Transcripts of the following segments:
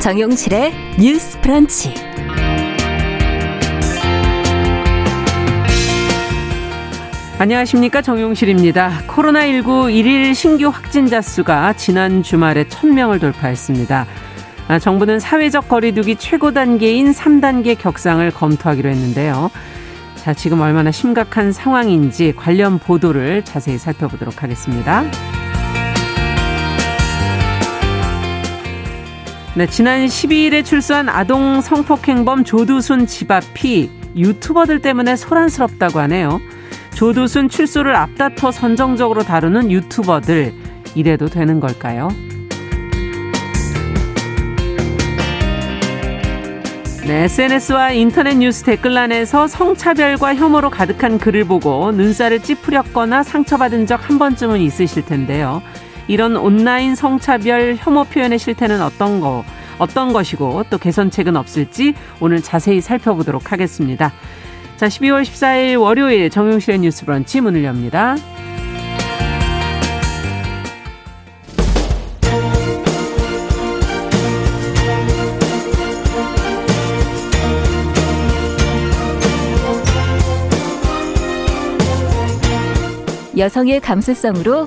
정용실의 뉴스 프런치. 안녕하십니까 정용실입니다. 코로나19 일일 신규 확진자 수가 지난 주말에 1000명을 돌파했습니다. 아, 정부는 사회적 거리두기 최고 단계인 3단계 격상을 검토하기로 했는데요. 자, 지금 얼마나 심각한 상황인지 관련 보도를 자세히 살펴보도록 하겠습니다. 네, 지난 12일에 출소한 아동 성폭행범 조두순 집 앞이 유튜버들 때문에 소란스럽다고 하네요. 조두순 출소를 앞다퉈 선정적으로 다루는 유튜버들 이래도 되는 걸까요? 네, SNS와 인터넷 뉴스 댓글란에서 성차별과 혐오로 가득한 글을 보고 눈살을 찌푸렸거나 상처받은 적 한 번쯤은 있으실 텐데요. 이런 온라인 성차별 혐오 표현의 실태는 어떤 거, 어떤 것이고 또 개선책은 없을지 오늘 자세히 살펴보도록 하겠습니다. 자, 12월 14일 월요일 정용실의 뉴스 브런치 문을 엽니다. 여성의 감수성으로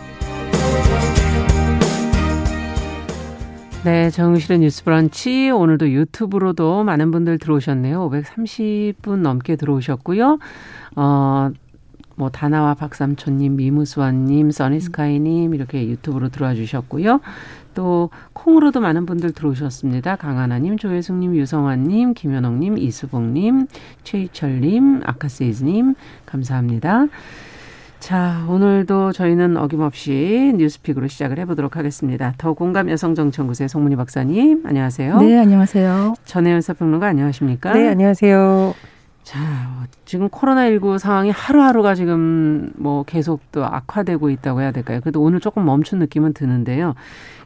네, 정실의 뉴스 브런치. 오늘도 유튜브로도 많은 분들 들어오셨네요. 530분 넘게 들어오셨고요. 어, 뭐, 다나와 박삼촌 님, 미무수원 님, 써니스카이 님, 이렇게 유튜브로 들어와 주셨고요. 또, 콩으로도 많은 분들 들어오셨습니다. 강하나 님, 조혜숙 님, 유성환 님, 김현옥 님, 이수봉 님, 최희철 님, 아카세이즈 님, 감사합니다. 자, 오늘도 저희는 어김없이 뉴스픽으로 시작을 해보도록 하겠습니다. 더 공감 여성정치연구소의 송문희 박사님, 안녕하세요. 네, 안녕하세요. 전혜연 사평론가 안녕하십니까? 네, 안녕하세요. 자, 지금 코로나19 상황이 하루하루가 지금 뭐 계속 또 악화되고 있다고 해야 될까요? 그래도 오늘 조금 멈춘 느낌은 드는데요.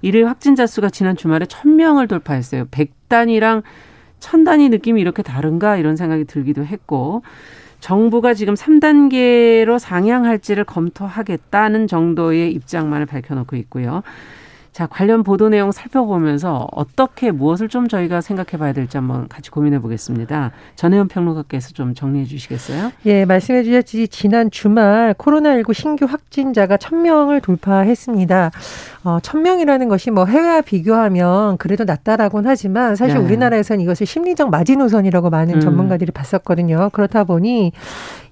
일일 확진자 수가 지난 주말에 1000명을 돌파했어요. 100단위랑 1000단위 느낌이 이렇게 다른가 이런 생각이 들기도 했고 정부가 지금 3단계로 상향할지를 검토하겠다는 정도의 입장만을 밝혀놓고 있고요. 자, 관련 보도 내용 살펴보면서 어떻게 무엇을 좀 저희가 생각해 봐야 될지 한번 같이 고민해 보겠습니다. 전혜연 평론가께서 좀 정리해 주시겠어요? 예, 말씀해 주셨지 지난 주말 코로나19 신규 확진자가 1000명을 돌파했습니다. 어, 1000명이라는 것이 뭐 해외와 비교하면 그래도 낮다라고는 하지만 사실 네. 우리나라에서는 이것을 심리적 마지노선이라고 많은 음. 전문가들이 봤었거든요. 그렇다 보니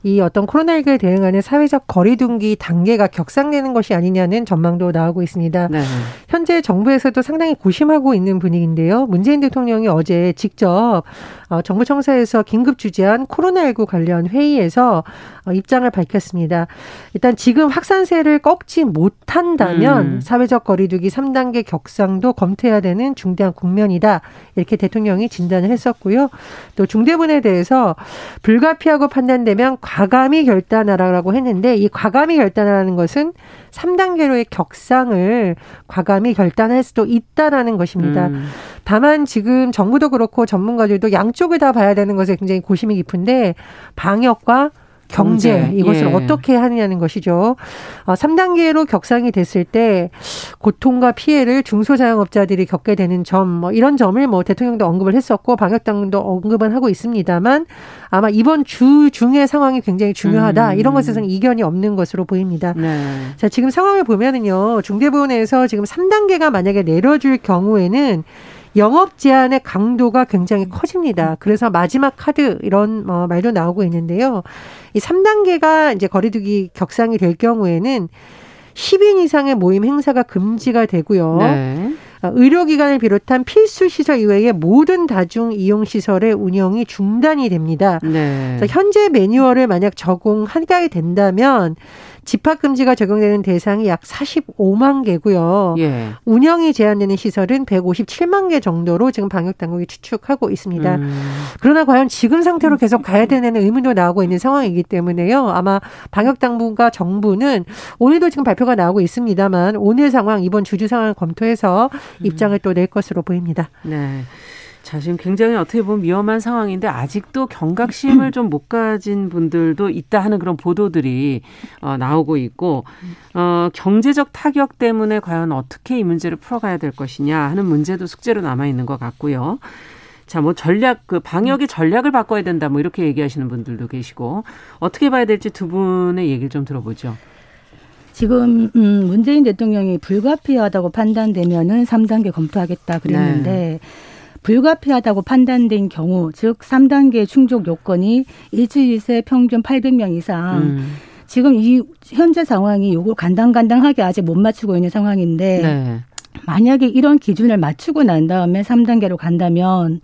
이 어떤 코로나19에 대응하는 사회적 거리두기 단계가 격상되는 것이 아니냐는 전망도 나오고 있습니다. 네. 현재 정부에서도 상당히 고심하고 있는 분위기인데요. 문재인 대통령이 어제 직접 어, 정부 청사에서 긴급 주재한 코로나19 관련 회의에서 어, 입장을 밝혔습니다. 일단 지금 확산세를 꺾지 못한다면 음. 사회적 거리두기 3단계 격상도 검토해야 되는 중대한 국면이다. 이렇게 대통령이 진단을 했었고요. 또 중대본에 대해서 불가피하고 판단되면 과감히 결단하라고 했는데 이 과감히 결단하라는 것은 3단계로의 격상을 과감히 결단할 수도 있다라는 것입니다. 음. 다만 지금 정부도 그렇고 전문가들도 양쪽을 다 봐야 되는 것에 굉장히 고심이 깊은데 방역과 경제, 경제, 이것을 예. 어떻게 하느냐는 것이죠. 어, 3단계로 격상이 됐을 때 고통과 피해를 중소자영업자들이 겪게 되는 점, 뭐 이런 점을 뭐 대통령도 언급을 했었고 방역당도 언급은 하고 있습니다만 아마 이번 주 중의 상황이 굉장히 중요하다. 음. 이런 것에서는 이견이 없는 것으로 보입니다. 네. 자, 지금 상황을 보면은요, 중대본에서 지금 3단계가 만약에 내려줄 경우에는 영업 제한의 강도가 굉장히 커집니다. 그래서 마지막 카드 이런 어, 말도 나오고 있는데요. 이 3단계가 이제 거리두기 격상이 될 경우에는 10인 이상의 모임 행사가 금지가 되고요. 네. 어, 의료기관을 비롯한 필수 시설 이외의 모든 다중 이용 시설의 운영이 중단이 됩니다. 네. 현재 매뉴얼을 만약 적용하게 된다면 집합 금지가 적용되는 대상이 약 45만 개고요. 예. 운영이 제한되는 시설은 157만 개 정도로 지금 방역 당국이 추측하고 있습니다. 음. 그러나 과연 지금 상태로 계속 가야 되는 의문도 나오고 있는 상황이기 때문에요. 아마 방역 당국과 정부는 오늘도 지금 발표가 나오고 있습니다만 오늘 상황 이번 주주 상황을 검토해서 음. 입장을 또 낼 것으로 보입니다. 네. 자, 지금 굉장히 어떻게 보면 위험한 상황인데 아직도 경각심을 좀 못 가진 분들도 있다 하는 그런 보도들이 어, 나오고 있고 어, 경제적 타격 때문에 과연 어떻게 이 문제를 풀어가야 될 것이냐 하는 문제도 숙제로 남아 있는 것 같고요. 자, 뭐 전략 그 방역의 전략을 바꿔야 된다 뭐 이렇게 얘기하시는 분들도 계시고 어떻게 봐야 될지 두 분의 얘기를 좀 들어보죠. 지금 음 문재인 대통령이 불가피하다고 판단되면은 3단계 검토하겠다 그랬는데 네. 불가피하다고 판단된 경우, 즉 3단계 충족 요건이 일주일 새 평균 800명 이상. 음. 지금 이 현재 상황이 요걸 간당간당하게 아직 못 맞추고 있는 상황인데 네. 만약에 이런 기준을 맞추고 난 다음에 3단계로 간다면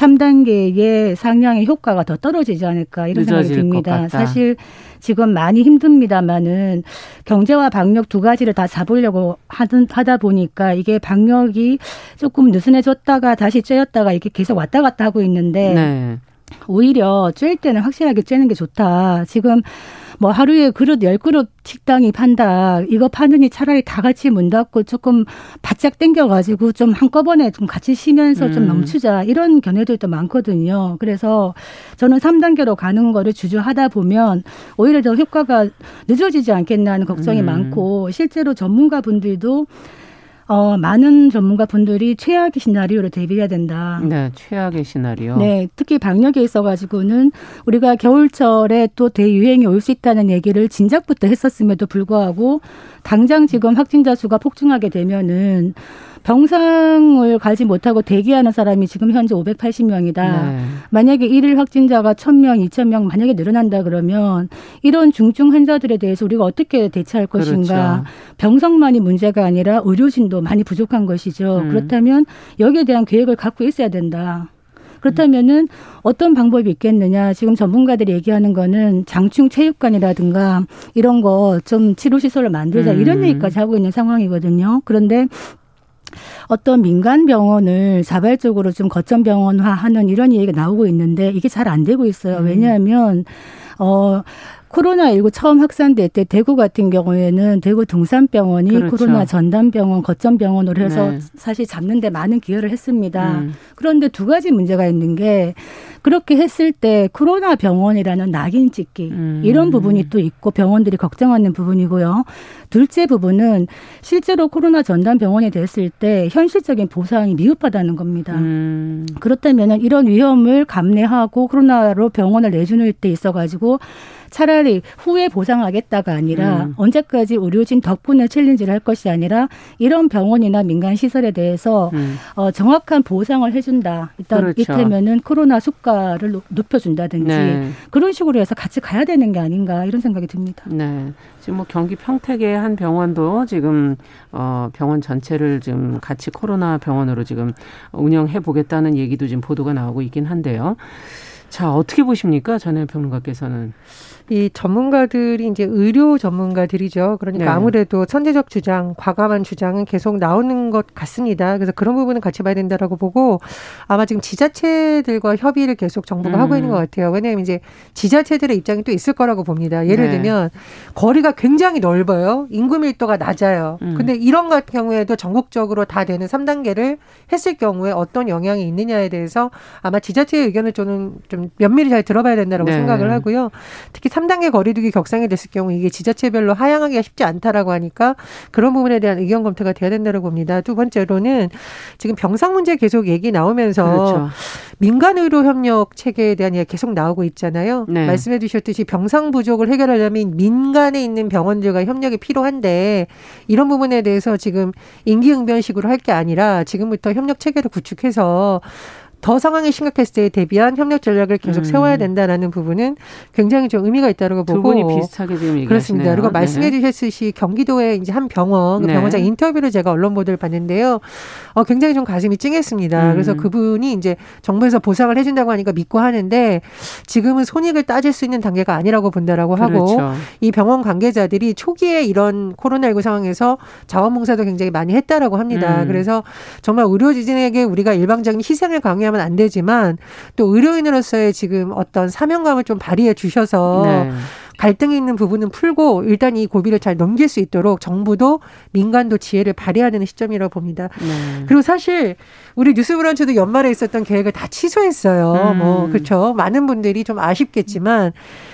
3단계의 상향의 효과가 더 떨어지지 않을까 이런 생각이 듭니다. 사실 지금 많이 힘듭니다만은 경제와 방역 두 가지를 다 잡으려고 하든 하다 보니까 이게 방역이 조금 느슨해졌다가 다시 쬐었다가 이렇게 계속 왔다 갔다 하고 있는데 네. 오히려 쬐일 때는 확실하게 쬐는 게 좋다. 지금 뭐 하루에 그릇 열 그릇 식당이 판다. 이거 파느니 차라리 다 같이 문 닫고 조금 바짝 땡겨가지고 좀 한꺼번에 좀 같이 쉬면서 음. 좀 멈추자. 이런 견해들도 많거든요. 그래서 저는 3단계로 가는 거를 주저하다 보면 오히려 더 효과가 늦어지지 않겠나 하는 걱정이 음. 많고 실제로 전문가 분들도 어, 많은 전문가 분들이 최악의 시나리오를 대비해야 된다. 네, 최악의 시나리오. 네, 특히 방역에 있어가지고는 우리가 겨울철에 또 대유행이 올 수 있다는 얘기를 진작부터 했었음에도 불구하고 당장 지금 확진자 수가 폭증하게 되면은 병상을 가지 못하고 대기하는 사람이 지금 현재 580명이다. 네. 만약에 일일 확진자가 1000명, 2000명 만약에 늘어난다 그러면 이런 중증 환자들에 대해서 우리가 어떻게 대처할 것인가. 그렇죠. 병상만이 문제가 아니라 의료진도 많이 부족한 것이죠. 음. 그렇다면 여기에 대한 계획을 갖고 있어야 된다. 그렇다면은 어떤 방법이 있겠느냐. 지금 전문가들이 얘기하는 거는 장충 체육관이라든가 이런 거 좀 치료 시설을 만들자 음. 이런 얘기까지 하고 있는 상황이거든요. 그런데 어떤 민간 병원을 자발적으로 좀 거점 병원화하는 이런 얘기가 나오고 있는데 이게 잘 안 되고 있어요. 음. 왜냐하면 어 코로나19 처음 확산될 때 대구 같은 경우에는 대구 등산병원이 그렇죠. 코로나 전담병원, 거점병원으로 해서 네. 사실 잡는 데 많은 기여를 했습니다. 음. 그런데 두 가지 문제가 있는 게 그렇게 했을 때 코로나 병원이라는 낙인 찍기 음. 이런 부분이 또 있고 병원들이 걱정하는 부분이고요. 둘째 부분은 실제로 코로나 전담 병원이 됐을 때 현실적인 보상이 미흡하다는 겁니다. 음. 그렇다면 이런 위험을 감내하고 코로나로 병원을 내주는 때 있어가지고 차라리 후에 보상하겠다가 아니라 음. 언제까지 의료진 덕분에 챌린지를 할 것이 아니라 이런 병원이나 민간 시설에 대해서 음. 어, 정확한 보상을 해준다. 일단 그렇죠. 이때면은 코로나 수가를 높여준다든지 네. 그런 식으로 해서 같이 가야 되는 게 아닌가 이런 생각이 듭니다. 네. 지금 뭐 경기 평택의 한 병원도 지금 어 병원 전체를 지금 같이 코로나 병원으로 지금 운영해 보겠다는 얘기도 지금 보도가 나오고 있긴 한데요. 자, 어떻게 보십니까? 전해 평론가께서는. 이 전문가들이 이제 의료 전문가들이죠. 그러니까 네. 아무래도 선제적 주장, 과감한 주장은 계속 나오는 것 같습니다. 그래서 그런 부분은 같이 봐야 된다라고 보고 아마 지금 지자체들과 협의를 계속 정부가 음. 하고 있는 것 같아요. 왜냐하면 이제 지자체들의 입장이 또 있을 거라고 봅니다. 예를 네. 들면 거리가 굉장히 넓어요. 인구 밀도가 낮아요. 음. 근데 이런 같은 경우에도 전국적으로 다 되는 3단계를 했을 경우에 어떤 영향이 있느냐에 대해서 아마 지자체의 의견을 저는 좀 면밀히 잘 들어봐야 된다라고 네. 생각을 하고요. 특히 3단계 거리두기 격상이 됐을 경우 이게 지자체별로 하향하기가 쉽지 않다라고 하니까 그런 부분에 대한 의견 검토가 돼야 된다고 봅니다. 두 번째로는 지금 병상 문제 계속 얘기 나오면서 그렇죠. 민간 의료 협력 체계에 대한 얘기 계속 나오고 있잖아요. 네. 말씀해 주셨듯이 병상 부족을 해결하려면 민간에 있는 병원들과 협력이 필요한데 이런 부분에 대해서 지금 인기응변식으로 할 게 아니라 지금부터 협력 체계를 구축해서 더 상황이 심각했을 때에 대비한 협력 전략을 계속 음. 세워야 된다라는 부분은 굉장히 좀 의미가 있다고 보고 두 분이 비슷하게 지금 얘기하시네요. 그렇습니다. 그리고 말씀해 네. 주셨듯이 경기도의 이제 한 병원 그 네. 병원장 인터뷰를 제가 언론 보도를 봤는데요. 어, 굉장히 좀 가슴이 찡했습니다. 음. 그래서 그분이 이제 정부에서 보상을 해준다고 하니까 믿고 하는데 지금은 손익을 따질 수 있는 단계가 아니라고 본다라고 하고 그렇죠. 이 병원 관계자들이 초기에 이런 코로나19 상황에서 자원봉사도 굉장히 많이 했다라고 합니다. 음. 그래서 정말 의료진에게 우리가 일방적인 희생을 강요 하면 안 되지만 또 의료인으로서의 지금 어떤 사명감을 좀 발휘해 주셔서 네. 갈등이 있는 부분은 풀고 일단 이 고비를 잘 넘길 수 있도록 정부도 민간도 지혜를 발휘해야 되는 시점이라고 봅니다. 네. 그리고 사실 우리 뉴스브런치도 연말에 있었던 계획을 다 취소했어요. 음. 뭐 그렇죠. 많은 분들이 좀 아쉽겠지만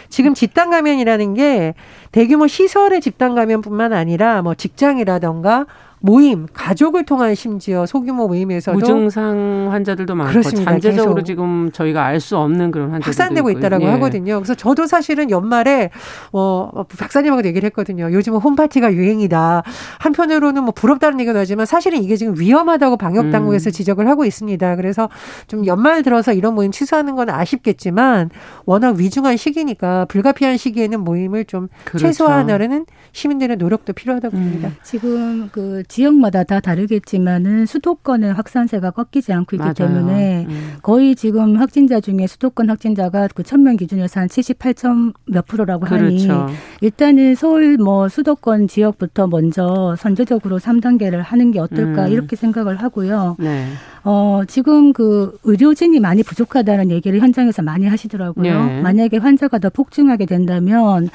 지금 집단 감염이라는 게 대규모 시설의 집단 감염뿐만 아니라 뭐 직장이라던가 모임, 가족을 통한 심지어 소규모 모임에서도 무증상 환자들도 많고 그렇습니다. 잠재적으로 지금 저희가 알 수 없는 그런 환자들도 확산되고 있고요. 있다라고 예. 하거든요. 그래서 저도 사실은 연말에 어 박사님하고 얘기를 했거든요. 요즘은 홈파티가 유행이다. 한편으로는 뭐 부럽다는 얘기는 하지만 사실은 이게 지금 위험하다고 방역 당국에서 음. 지적을 하고 있습니다. 그래서 좀 연말 들어서 이런 모임 취소하는 건 아쉽겠지만 워낙 위중한 시기니까 불가피한 시기에는 모임을 좀 그렇죠. 최소화하려는 시민들의 노력도 필요하다고 봅니다. 음. 지금 그 지역마다 다 다르겠지만은 수도권의 확산세가 꺾이지 않고 있기 맞아요. 때문에 음. 거의 지금 확진자 중에 수도권 확진자가 그 천 명 기준에서 한 78점 몇 프로라고 그렇죠. 하니 일단은 서울 뭐 수도권 지역부터 먼저 선제적으로 3단계를 하는 게 어떨까 음. 이렇게 생각을 하고요. 네. 어, 지금 그 의료진이 많이 부족하다는 얘기를 현장에서 많이 하시더라고요. 네. 만약에 환자가 더 폭증하게 된다면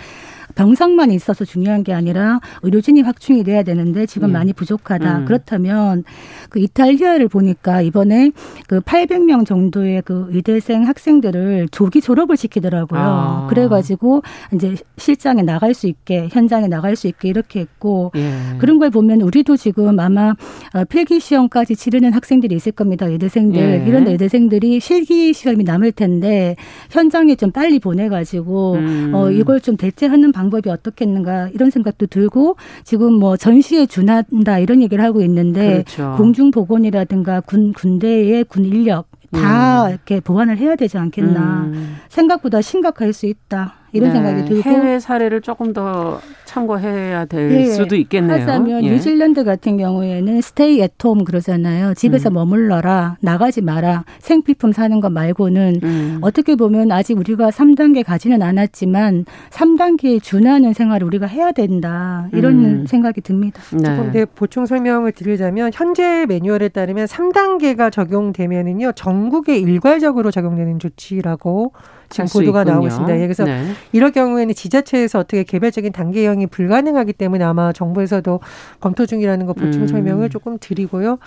병상만 있어서 중요한 게 아니라 의료진이 확충이 돼야 되는데 지금 음. 많이 부족하다. 음. 그렇다면 그 이탈리아를 보니까 이번에 그 800명 정도의 그 의대생 학생들을 조기 졸업을 시키더라고요. 아. 그래가지고 이제 실장에 나갈 수 있게 현장에 나갈 수 있게 이렇게 했고 예. 그런 걸 보면 우리도 지금 아마 어, 필기 시험까지 치르는 학생들이 있을 겁니다. 의대생들 예. 이런 의대생들이 실기 시험이 남을 텐데 현장에 좀 빨리 보내가지고 음. 어 이걸 좀 대체하는 방 법이 어떻겠는가 이런 생각도 들고 지금 뭐 전시에 준한다 이런 얘기를 하고 있는데 그렇죠. 공중 보건이라든가 군 군대의 군 인력 다 음. 이렇게 보완을 해야 되지 않겠나 음. 생각보다 심각할 수 있다. 이런 네. 생각이 들고 해외 사례를 조금 더 참고해야 될 네. 수도 있겠네요. 하자면 예. 뉴질랜드 같은 경우에는 스테이 애톰 그러잖아요. 집에서 음. 머물러라, 나가지 마라, 생필품 사는 것 말고는 음. 어떻게 보면 아직 우리가 3단계 가지는 않았지만 3단계에 준하는 생활을 우리가 해야 된다. 이런 음. 생각이 듭니다. 네. 조금 더 보충 설명을 드리자면 현재 매뉴얼에 따르면 3단계가 적용되면은요 전국에 일괄적으로 적용되는 조치라고 지금 보도가 나오고 있습니다. 예, 그래서 네. 이럴 경우에는 지자체에서 어떻게 개별적인 단계형이 불가능하기 때문에 아마 정부에서도 검토 중이라는 거 보충 음. 설명을 조금 드리고요.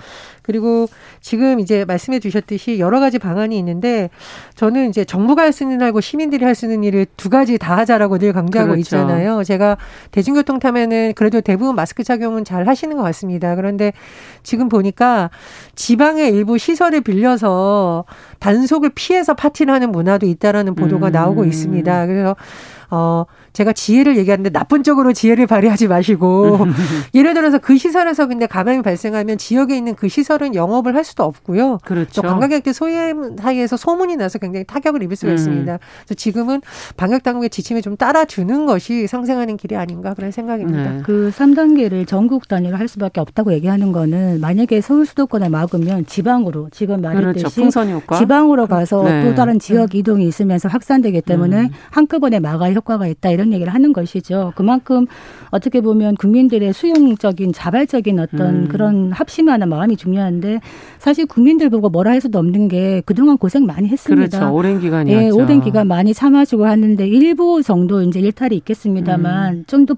그리고 지금 이제 말씀해 주셨듯이 여러 가지 방안이 있는데 저는 이제 정부가 할 수 있는 일하고 시민들이 할 수 있는 일을 두 가지 다 하자라고 늘 강조하고 그렇죠. 있잖아요. 제가 대중교통 타면은 그래도 대부분 마스크 착용은 잘 하시는 것 같습니다. 그런데 지금 보니까 지방의 일부 시설을 빌려서 단속을 피해서 파티를 하는 문화도 있다라는 보도가 음. 나오고 있습니다. 그래서 어 제가 지혜를 얘기하는데 나쁜 쪽으로 지혜를 발휘하지 마시고 예를 들어서 그 시설에서 근데 감염이 발생하면 지역에 있는 그 시설은 영업을 할 수도 없고요. 그렇죠. 또 관광객들 소위 사이에서 소문이 나서 굉장히 타격을 입을 수가 음. 있습니다. 그래서 지금은 방역 당국의 지침에 좀 따라주는 것이 상생하는 길이 아닌가 그런 생각입니다. 네. 그 3단계를 전국 단위로 할 수밖에 없다고 얘기하는 거는 만약에 서울 수도권에 막으면 지방으로 지금 말했듯이 그렇죠. 지방으로 가서 네. 또 다른 지역 이동이 있으면서 확산되기 때문에 음. 한꺼번에 막아야 효과가 있다 이런 얘기를 하는 것이죠. 그만큼 어떻게 보면 국민들의 수용적인 자발적인 어떤 음. 그런 합심하는 마음이 중요한데 사실 국민들 보고 뭐라 할 수도 없는 게 그동안 고생 많이 했습니다. 그렇죠. 오랜 기간이었죠. 예, 오랜 기간 많이 참아주고 하는데 일부 정도 이제 일탈이 있겠습니다만 음. 좀더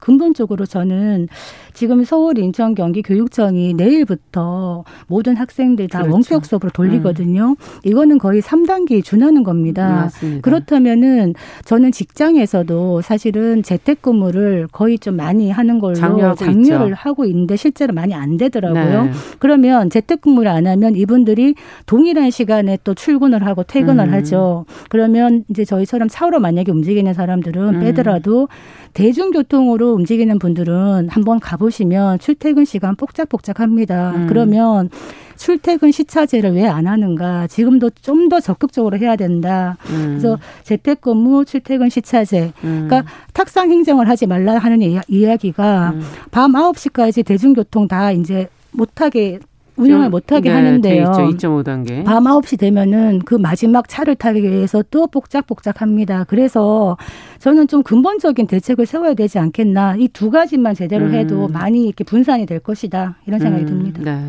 근본적으로 저는 지금 서울, 인천, 경기 교육청이 내일부터 모든 학생들 다 그렇죠. 원격 수업으로 돌리거든요. 음. 이거는 거의 3단계에 준하는 겁니다. 맞습니다. 그렇다면은 저는 직장에서도 사실은 재택근무를 거의 좀 많이 하는 걸로 장려하고 장려를 있죠. 하고 있는데 실제로 많이 안 되더라고요. 네. 그러면 재택근무를 안 하면 이분들이 동일한 시간에 또 출근을 하고 퇴근을 음. 하죠. 그러면 이제 저희처럼 차로 만약에 움직이는 사람들은 음. 빼더라도 대중교통으로 움직이는 분들은 한번 가보 시면 출퇴근 시간 뽁짝뽁짝합니다. 음. 그러면 출퇴근 시차제를 왜 안 하는가? 지금도 좀 더 적극적으로 해야 된다. 음. 그래서 재택근무, 출퇴근 시차제. 음. 그러니까 탁상 행정을 하지 말라 하는 이야- 이야기가 음. 밤 9시까지 대중교통 다 이제 못하게 운영을 좀, 못하게 네, 하는데요. 돼 있죠. 2.5단계. 밤 9시 되면은 그 마지막 차를 타기 위해서 또 복작복작합니다. 그래서 저는 좀 근본적인 대책을 세워야 되지 않겠나. 이 두 가지만 제대로 음. 해도 많이 이렇게 분산이 될 것이다. 이런 생각이 음, 듭니다. 네.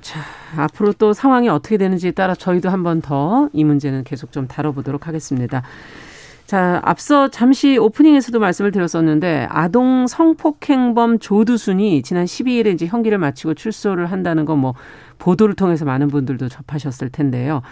자, 앞으로 또 상황이 어떻게 되는지에 따라 저희도 한 번 더 이 문제는 계속 좀 다뤄보도록 하겠습니다. 자, 앞서 잠시 오프닝에서도 말씀을 드렸었는데 아동 성폭행범 조두순이 지난 12일에 이제 형기를 마치고 출소를 한다는 건 뭐 보도를 통해서 많은 분들도 접하셨을 텐데요.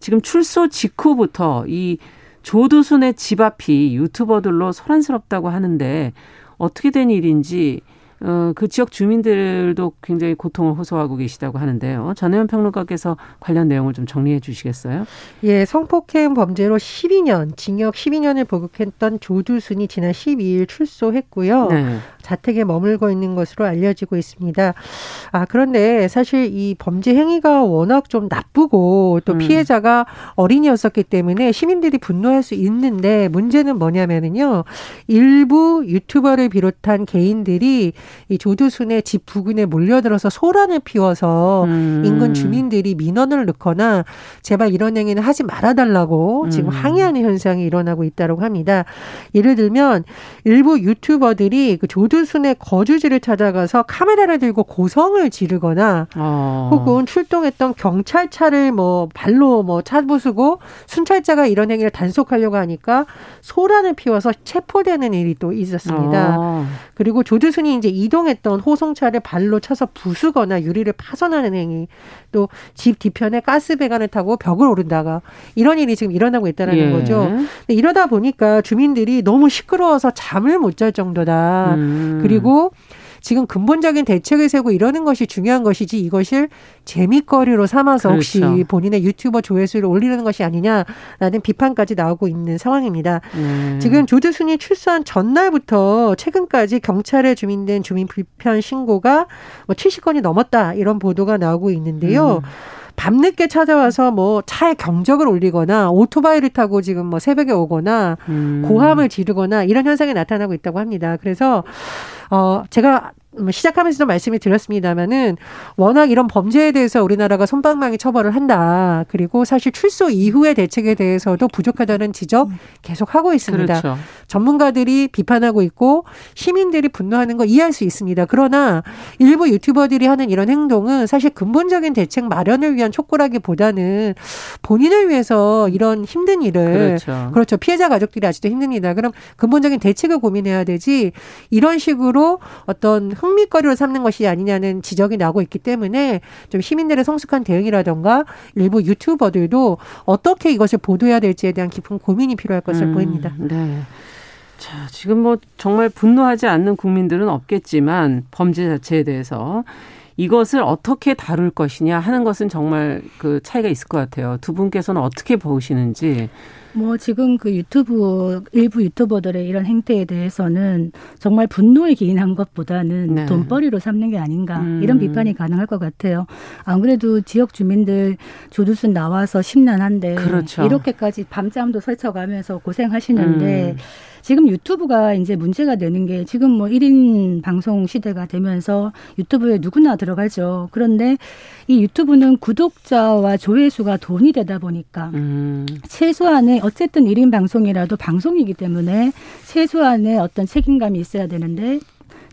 지금 출소 직후부터 이 조두순의 집 앞이 유튜버들로 소란스럽다고 하는데 어떻게 된 일인지 어, 그 지역 주민들도 굉장히 고통을 호소하고 계시다고 하는데요. 전혜연 평론가께서 관련 내용을 좀 정리해 주시겠어요? 예, 성폭행 범죄로 12년, 징역 12년을 복역했던 조두순이 지난 12일 출소했고요. 네. 자택에 머물고 있는 것으로 알려지고 있습니다. 아, 그런데 사실 이 범죄 행위가 워낙 좀 나쁘고 또 음. 피해자가 어린이였었기 때문에 시민들이 분노할 수 있는데 문제는 뭐냐면은요. 일부 유튜버를 비롯한 개인들이 이 조두순의 집 부근에 몰려들어서 소란을 피워서 음. 인근 주민들이 민원을 넣거나 제발 이런 행위는 하지 말아달라고 지금 음. 항의하는 현상이 일어나고 있다고 합니다. 예를 들면 일부 유튜버들이 그 조두순의 거주지를 찾아가서 카메라를 들고 고성을 지르거나 어. 혹은 출동했던 경찰차를 뭐 발로 뭐 차부수고 순찰자가 이런 행위를 단속하려고 하니까 소란을 피워서 체포되는 일이 또 있었습니다. 어. 그리고 조두순이 이제 이동했던 호송차를 발로 쳐서 부수거나 유리를 파손하는 행위, 또 집 뒤편에 가스 배관을 타고 벽을 오른다가 이런 일이 지금 일어나고 있다는 예. 거죠. 근데 이러다 보니까 주민들이 너무 시끄러워서 잠을 못 잘 정도다. 음. 그리고 지금 근본적인 대책을 세우고 이러는 것이 중요한 것이지 이것을 재미거리로 삼아서 혹시 그렇죠. 본인의 유튜버 조회수를 올리는 것이 아니냐라는 비판까지 나오고 있는 상황입니다. 예. 지금 조두순이 출소한 전날부터 최근까지 경찰에 주민된 주민 불편 신고가 뭐 70건이 넘었다 이런 보도가 나오고 있는데요. 음. 밤늦게 찾아와서 뭐 차에 경적을 올리거나 오토바이를 타고 지금 뭐 새벽에 오거나 음. 고함을 지르거나 이런 현상이 나타나고 있다고 합니다. 그래서 어 제가 뭐 시작하면서도 말씀을 드렸습니다마는 워낙 이런 범죄에 대해서 우리나라가 손방망이 처벌을 한다. 그리고 사실 출소 이후의 대책에 대해서도 부족하다는 지적 계속 하고 있습니다. 그렇죠. 전문가들이 비판하고 있고 시민들이 분노하는 거 이해할 수 있습니다. 그러나 일부 유튜버들이 하는 이런 행동은 사실 근본적인 대책 마련을 위한 촉구라기보다는 본인을 위해서 이런 힘든 일을 그렇죠. 그렇죠. 피해자 가족들이 아직도 힘듭니다. 그럼 근본적인 대책을 고민해야 되지 이런 식으로 어떤 흥미거리로 삼는 것이 아니냐는 지적이 나오고 있기 때문에 좀 시민들의 성숙한 대응이라던가 일부 유튜버들도 어떻게 이것을 보도해야 될지에 대한 깊은 고민이 필요할 것을 음, 보입니다. 네. 자, 지금 뭐 정말 분노하지 않는 국민들은 없겠지만 범죄 자체에 대해서 이것을 어떻게 다룰 것이냐 하는 것은 정말 그 차이가 있을 것 같아요. 두 분께서는 어떻게 보시는지. 뭐 지금 그 유튜브 일부 유튜버들의 이런 행태에 대해서는 정말 분노에 기인한 것보다는 네. 돈벌이로 삼는 게 아닌가 음. 이런 비판이 가능할 것 같아요. 안 그래도 지역 주민들 조두순 나와서 심란한데 그렇죠. 이렇게까지 밤잠도 설쳐가면서 고생하시는데 음. 지금 유튜브가 이제 문제가 되는 게 지금 뭐 1인 방송 시대가 되면서 유튜브에 누구나 들어가죠. 그런데 이 유튜브는 구독자와 조회수가 돈이 되다 보니까 음. 최소한의 어쨌든 1인 방송이라도 방송이기 때문에 최소한의 어떤 책임감이 있어야 되는데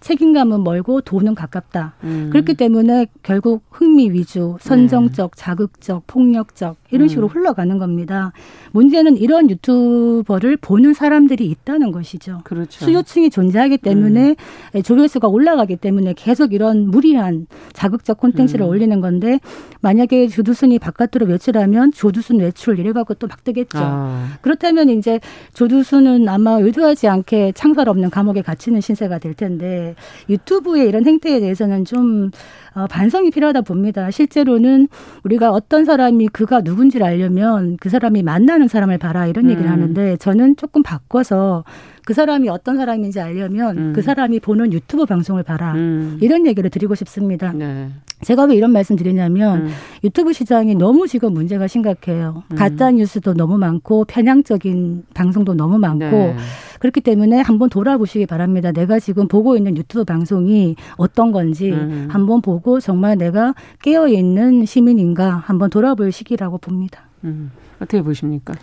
책임감은 멀고 돈은 가깝다. 음. 그렇기 때문에 결국 흥미 위주, 선정적, 네. 자극적, 폭력적 이런 음. 식으로 음. 흘러가는 겁니다. 문제는 이런 유튜버를 보는 사람들이 있다는 것이죠. 그렇죠. 수요층이 존재하기 때문에 음. 조회수가 올라가기 때문에 계속 이런 무리한 자극적 콘텐츠를 음. 올리는 건데 만약에 조두순이 바깥으로 외출하면 조두순 외출 이래갖고 또 막 뜨겠죠. 아. 그렇다면 이제 조두순은 아마 의도하지 않게 창살 없는 감옥에 갇히는 신세가 될 텐데 유튜브의 이런 행태에 대해서는 좀 어, 반성이 필요하다 봅니다. 실제로는 우리가 어떤 사람이 그가 누군지를 알려면 그 사람이 만나는 사람을 봐라 이런 음. 얘기를 하는데 저는 조금 바꿔서 그 사람이 어떤 사람인지 알려면 음. 그 사람이 보는 유튜브 방송을 봐라 음. 이런 얘기를 드리고 싶습니다. 네. 제가 왜 이런 말씀 드리냐면 음. 유튜브 시장이 너무 지금 문제가 심각해요. 음. 가짜 뉴스도 너무 많고 편향적인 방송도 너무 많고 네. 그렇기 때문에 한번 돌아보시기 바랍니다. 내가 지금 보고 있는 유튜브 방송이 어떤 건지 음. 한번 보고 정말 내가 깨어 있는 시민인가 한번 돌아볼 시기라고 봅니다. 음. 어떻게 보십니까?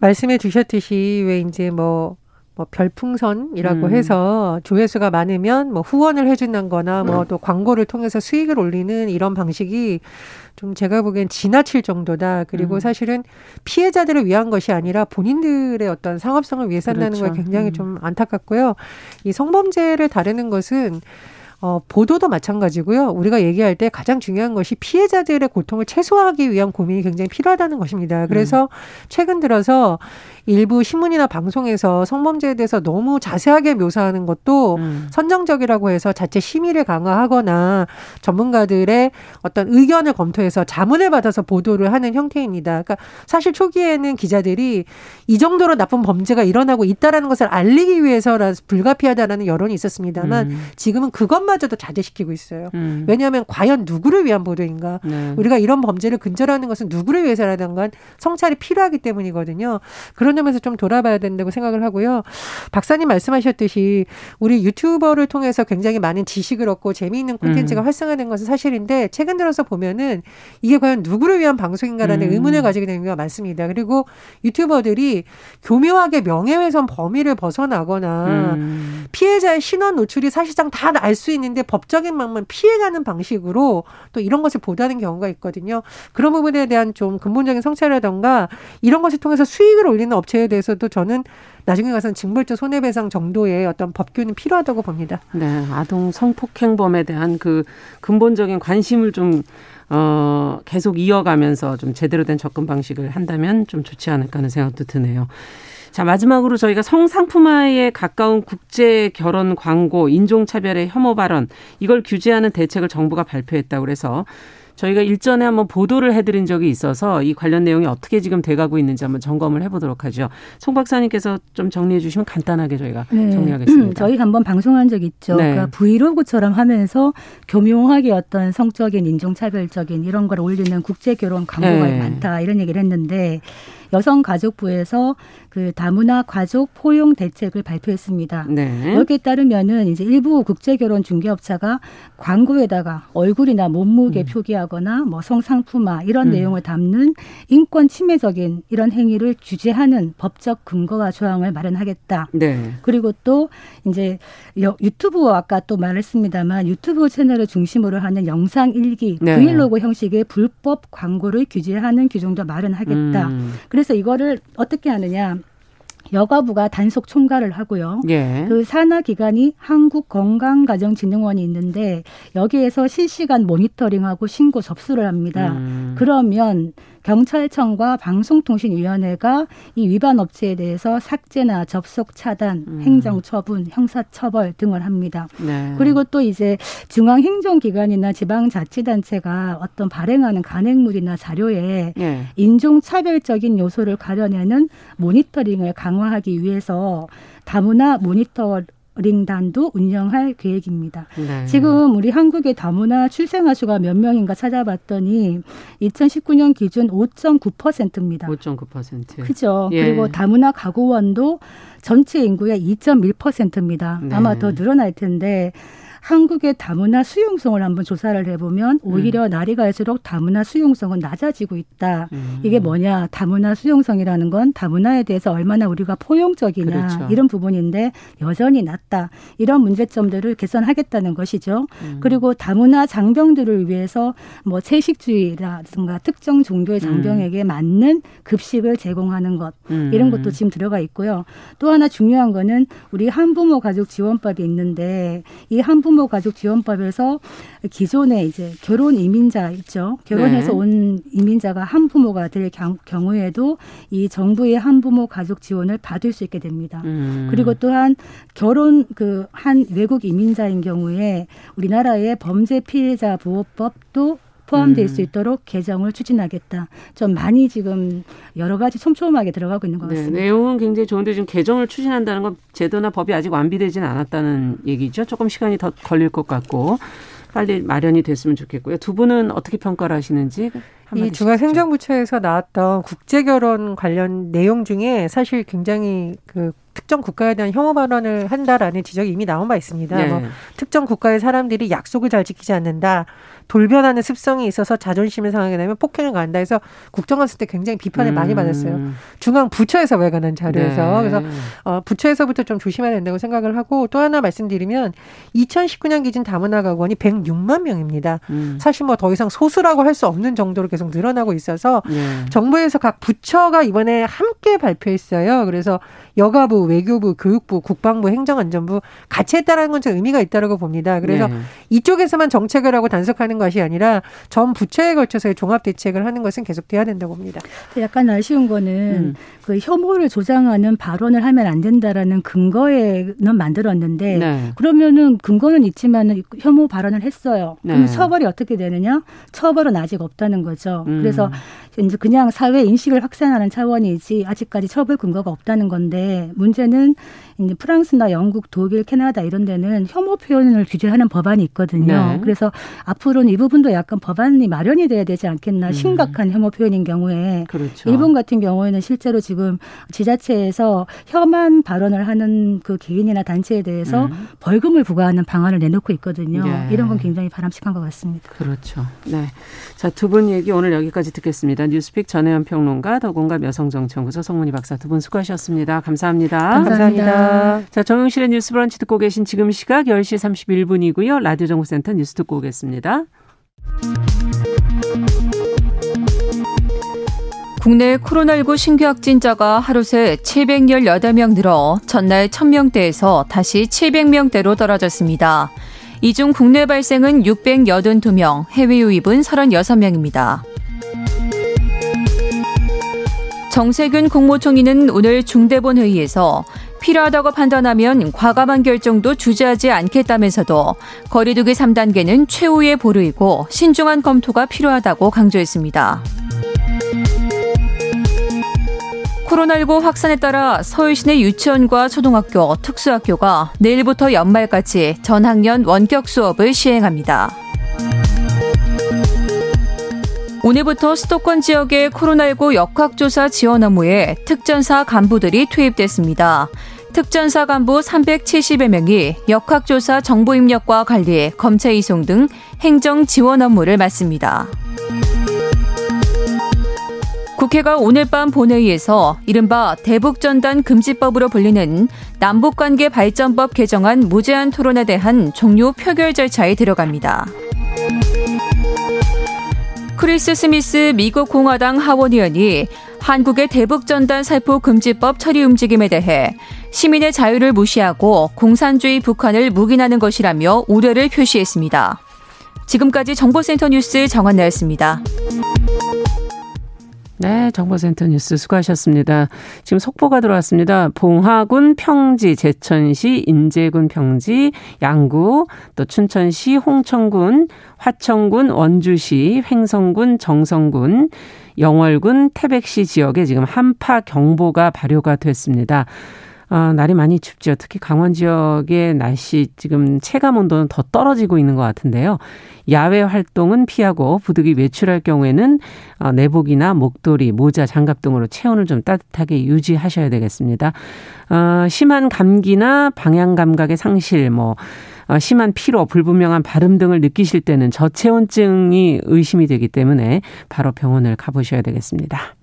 말씀해 주셨듯이 왜 이제 뭐 뭐 별풍선이라고 음. 해서 조회수가 많으면 뭐 후원을 해준다거나 뭐또 음. 광고를 통해서 수익을 올리는 이런 방식이 좀 제가 보기엔 지나칠 정도다. 그리고 음. 사실은 피해자들을 위한 것이 아니라 본인들의 어떤 상업성을 위해서 한다는 그렇죠. 거 굉장히 음. 좀 안타깝고요. 이 성범죄를 다루는 것은 어, 보도도 마찬가지고요. 우리가 얘기할 때 가장 중요한 것이 피해자들의 고통을 최소화하기 위한 고민이 굉장히 필요하다는 것입니다. 그래서 음. 최근 들어서 일부 신문이나 방송에서 성범죄에 대해서 너무 자세하게 묘사하는 것도 음. 선정적이라고 해서 자체 심의를 강화하거나 전문가들의 어떤 의견을 검토해서 자문을 받아서 보도를 하는 형태입니다. 그러니까 사실 초기에는 기자들이 이 정도로 나쁜 범죄가 일어나고 있다라는 것을 알리기 위해서라 불가피하다라는 여론이 있었습니다만 음. 지금은 그것마저도 자제시키고 있어요. 음. 왜냐하면 과연 누구를 위한 보도인가? 네. 우리가 이런 범죄를 근절하는 것은 누구를 위해서라는 건 성찰이 필요하기 때문이거든요. 그런 점에서 좀 돌아봐야 된다고 생각을 하고요. 박사님 말씀하셨듯이 우리 유튜버를 통해서 굉장히 많은 지식을 얻고 재미있는 콘텐츠가 음. 활성화된 것은 사실인데 최근 들어서 보면은 이게 과연 누구를 위한 방송인가라는 음. 의문을 가지게 되는 경우가 많습니다. 그리고 유튜버들이 교묘하게 명예훼손 범위를 벗어나거나 음. 피해자의 신원 노출이 사실상 다 알 수 있는데 법적인 방만 피해가는 방식으로 또 이런 것을 보다는 경우가 있거든요. 그런 부분에 대한 좀 근본적인 성찰이라던가 이런 것을 통해서 수익을 올리는 업 업체에 대해서도 저는 나중에 가서는 징벌적 손해배상 정도의 어떤 법규는 필요하다고 봅니다. 네, 아동 성폭행범에 대한 그 근본적인 관심을 좀 어, 계속 이어가면서 좀 제대로 된 접근 방식을 한다면 좀 좋지 않을까 하는 생각도 드네요. 자, 마지막으로 저희가 성상품화에 가까운 국제 결혼 광고, 인종차별의 혐오 발언, 이걸 규제하는 대책을 정부가 발표했다고 그래서 저희가 일전에 한번 보도를 해드린 적이 있어서 이 관련 내용이 어떻게 지금 돼가고 있는지 한번 점검을 해보도록 하죠. 송 박사님께서 좀 정리해 주시면 간단하게 저희가 네. 정리하겠습니다. 저희 한번 방송한 적 있죠. 네. 그러니까 브이로그처럼 하면서 교묘하게 어떤 성적인 인종차별적인 이런 걸 올리는 국제 결혼 광고가 네. 많다 이런 얘기를 했는데 여성가족부에서 그 다문화 가족 포용 대책을 발표했습니다. 네. 여기에 따르면은 이제 일부 국제결혼 중개업자가 광고에다가 얼굴이나 몸무게 음. 표기하거나 뭐 성상품화 이런 음. 내용을 담는 인권 침해적인 이런 행위를 규제하는 법적 근거와 조항을 마련하겠다. 네. 그리고 또 이제 유튜브 아까 또 말했습니다만 유튜브 채널을 중심으로 하는 영상 일기 네. 브이로그 형식의 불법 광고를 규제하는 규정도 마련하겠다. 음. 그래서 이거를 어떻게 하느냐? 여가부가 단속 총괄을 하고요. 예. 그 산하 기관이 한국건강가정진흥원이 있는데 여기에서 실시간 모니터링하고 신고 접수를 합니다. 음. 그러면 경찰청과 방송통신위원회가 이 위반 업체에 대해서 삭제나 접속 차단, 음. 행정처분, 형사처벌 등을 합니다. 네. 그리고 또 이제 중앙행정기관이나 지방자치단체가 어떤 발행하는 간행물이나 자료에 네. 인종차별적인 요소를 가려내는 모니터링을 강화하기 위해서 다문화 모니터 링단도 운영할 계획입니다. 네. 지금 우리 한국의 다문화 출생아 수가 몇 명인가 찾아봤더니 2019년 기준 5.9%입니다. 5.9%. 그죠. 예. 그리고 다문화 가구원도 전체 인구의 2.1%입니다. 네. 아마 더 늘어날 텐데 한국의 다문화 수용성을 한번 조사를 해보면 오히려 음. 날이 갈수록 다문화 수용성은 낮아지고 있다. 음. 이게 뭐냐? 다문화 수용성이라는 건 다문화에 대해서 얼마나 우리가 포용적이냐 그렇죠. 이런 부분인데 여전히 낮다. 이런 문제점들을 개선하겠다는 것이죠. 음. 그리고 다문화 장병들을 위해서 뭐 채식주의라든가 특정 종교의 장병에게 음. 맞는 급식을 제공하는 것 음. 이런 것도 지금 들어가 있고요. 또 하나 중요한 거는 우리 한부모 가족 지원법이 있는데 이 한부모 가족 지원법에서 기존에 이제 결혼 이민자 있죠. 결혼해서 네. 온 이민자가 한 부모가 될 경우에도 이 정부의 한 부모 가족 지원을 받을 수 있게 됩니다. 음. 그리고 또한 결혼 그 한 외국 이민자인 경우에 우리나라의 범죄 피해자 보호법도 포함될 음. 수 있도록 개정을 추진하겠다. 좀 많이 지금 여러 가지 촘촘하게 들어가고 있는 것 네, 같습니다. 네, 내용은 굉장히 좋은데 지금 개정을 추진한다는 건 제도나 법이 아직 완비되지는 않았다는 얘기죠. 조금 시간이 더 걸릴 것 같고 빨리 마련이 됐으면 좋겠고요. 두 분은 어떻게 평가를 하시는지 이 중앙 행정부처에서 나왔던 국제 결혼 관련 내용 중에 사실 굉장히 그 특정 국가에 대한 혐오 발언을 한다라는 지적이 이미 나온 바 있습니다. 네. 뭐 특정 국가의 사람들이 약속을 잘 지키지 않는다. 돌변하는 습성이 있어서 자존심을 상하게 되면 폭행을 가한다 해서 국정 갔을 때 굉장히 비판을 음. 많이 받았어요. 중앙 부처에서 발간한 자료에서 네. 그래서 어, 부처에서부터 좀 조심해야 된다고 생각을 하고 또 하나 말씀드리면 2019년 기준 다문화 가구원이 106만 명입니다. 음. 사실 뭐 더 이상 소수라고 할 수 없는 정도로 계속 늘어나고 있어서 네. 정부에서 각 부처가 이번에 함께 발표했어요. 그래서 여가부, 외교부, 교육부, 국방부, 행정안전부 같이 했다라는 건 좀 의미가 있다라고 봅니다. 그래서 네. 이쪽에서만 정책을 하고 단속하는 것이 아니라 전 부처에 걸쳐서의 종합 대책을 하는 것은 계속돼야 된다고 봅니다. 약간 아쉬운 거는 음. 그 혐오를 조장하는 발언을 하면 안 된다라는 근거에는 만들었는데 네. 그러면은 근거는 있지만 혐오 발언을 했어요. 그럼 네. 처벌이 어떻게 되느냐? 처벌은 아직 없다는 거죠. 음. 그래서 이제 그냥 사회 인식을 확산하는 차원이지 아직까지 처벌 근거가 없다는 건데 문제는 이제 프랑스나 영국, 독일, 캐나다 이런 데는 혐오 표현을 규제하는 법안이 있거든요. 네. 그래서 앞으로는 이 부분도 약간 법안이 마련이 돼야 되지 않겠나. 음. 심각한 혐오 표현인 경우에 그렇죠. 일본 같은 경우에는 실제로 지금 지자체에서 혐한 발언을 하는 그 개인이나 단체에 대해서 음. 벌금을 부과하는 방안을 내놓고 있거든요. 네. 이런 건 굉장히 바람직한 것 같습니다. 그렇죠. 네. 자, 두 분 얘기 오늘 여기까지 듣겠습니다. 뉴스픽 전혜연 평론가, 더공감 여성정치연구소 송문희 박사 두 분 수고하셨습니다. 감사합니다. 감사합니다. 자, 정용실의 뉴스 브런치 듣고 계신 지금 시각 10시 31분이고요. 라디오 정보센터 뉴스 듣고 오겠습니다. 국내 코로나19 신규 확진자가 하루 새 718명 늘어 전날 1000명대에서 다시 700명대로 떨어졌습니다. 이 중 국내 발생은 682명, 해외 유입은 36명입니다. 정세균 국무총리는 오늘 중대본 회의에서 필요하다고 판단하면 과감한 결정도 주저하지 않겠다면서도 거리두기 3단계는 최후의 보루이고 신중한 검토가 필요하다고 강조했습니다. 코로나19 확산에 따라 서울시내 유치원과 초등학교, 특수학교가 내일부터 연말까지 전학년 원격 수업을 시행합니다. 오늘부터 수도권 지역의 코로나19 역학조사 지원 업무에 특전사 간부들이 투입됐습니다. 특전사 간부 370여 명이 역학조사 정보 입력과 관리, 검체 이송 등 행정 지원 업무를 맡습니다. 국회가 오늘 밤 본회의에서 이른바 대북전단 금지법으로 불리는 남북관계 발전법 개정안 무제한 토론에 대한 종료 표결 절차에 들어갑니다. 크리스 스미스 미국 공화당 하원 의원이 한국의 대북전단 살포 금지법 처리 움직임에 대해 시민의 자유를 무시하고 공산주의 북한을 묵인하는 것이라며 우려를 표시했습니다. 지금까지 정보센터 뉴스 정한나였습니다. 네, 정보센터 뉴스 수고하셨습니다. 지금 속보가 들어왔습니다. 봉화군 평지, 제천시, 인제군 평지, 양구, 또 춘천시, 홍천군, 화천군, 원주시, 횡성군, 정성군, 영월군, 태백시 지역에 지금 한파 경보가 발효가 됐습니다. 어, 날이 많이 춥죠. 특히 강원 지역의 날씨 지금 체감 온도는 더 떨어지고 있는 것 같은데요. 야외 활동은 피하고 부득이 외출할 경우에는 어, 내복이나 목도리, 모자, 장갑 등으로 체온을 좀 따뜻하게 유지하셔야 되겠습니다. 어, 심한 감기나 방향 감각의 상실, 뭐 어, 심한 피로, 불분명한 발음 등을 느끼실 때는 저체온증이 의심이 되기 때문에 바로 병원을 가보셔야 되겠습니다.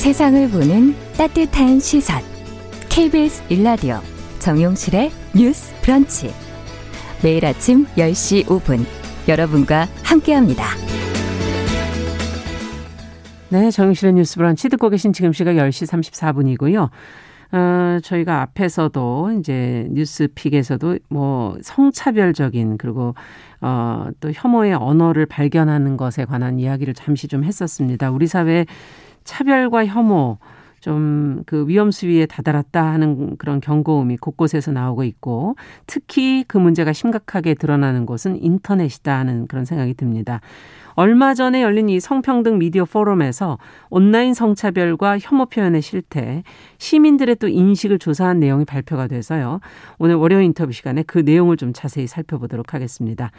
세상을 보는 따뜻한 시선. KBS 일라디오 정용실의 뉴스 브런치. 매일 아침 10시 5분 여러분과 함께합니다. 네, 정용실의 뉴스 브런치 듣고 계신 지금 시각 10시 34분이고요. 어, 저희가 앞에서도 이제 뉴스픽에서도 뭐 성차별적인 그리고 어, 또 혐오의 언어를 발견하는 것에 관한 이야기를 잠시 좀 했었습니다. 우리 사회 차별과 혐오 좀 그 위험 수위에 다다랐다 하는 그런 경고음이 곳곳에서 나오고 있고 특히 그 문제가 심각하게 드러나는 곳은 인터넷이다 하는 그런 생각이 듭니다. 얼마 전에 열린 이 성평등 미디어 포럼에서 온라인 성차별과 혐오 표현의 실태, 시민들의 또 인식을 조사한 내용이 발표가 돼서요. 오늘 월요 인터뷰 시간에 그 내용을 좀 자세히 살펴보도록 하겠습니다.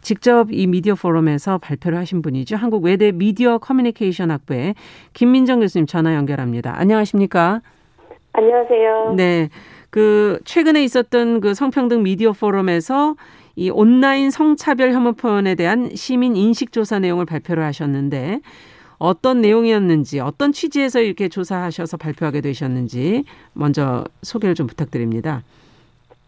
직접 이 미디어 포럼에서 발표를 하신 분이죠. 한국 외대 미디어 커뮤니케이션 학부의 김민정 교수님 전화 연결합니다. 안녕하십니까? 안녕하세요. 네. 그 최근에 있었던 그 성평등 미디어 포럼에서 이 온라인 성차별 혐오 표현에 대한 시민 인식 조사 내용을 발표를 하셨는데 어떤 내용이었는지 어떤 취지에서 이렇게 조사하셔서 발표하게 되셨는지 먼저 소개를 좀 부탁드립니다.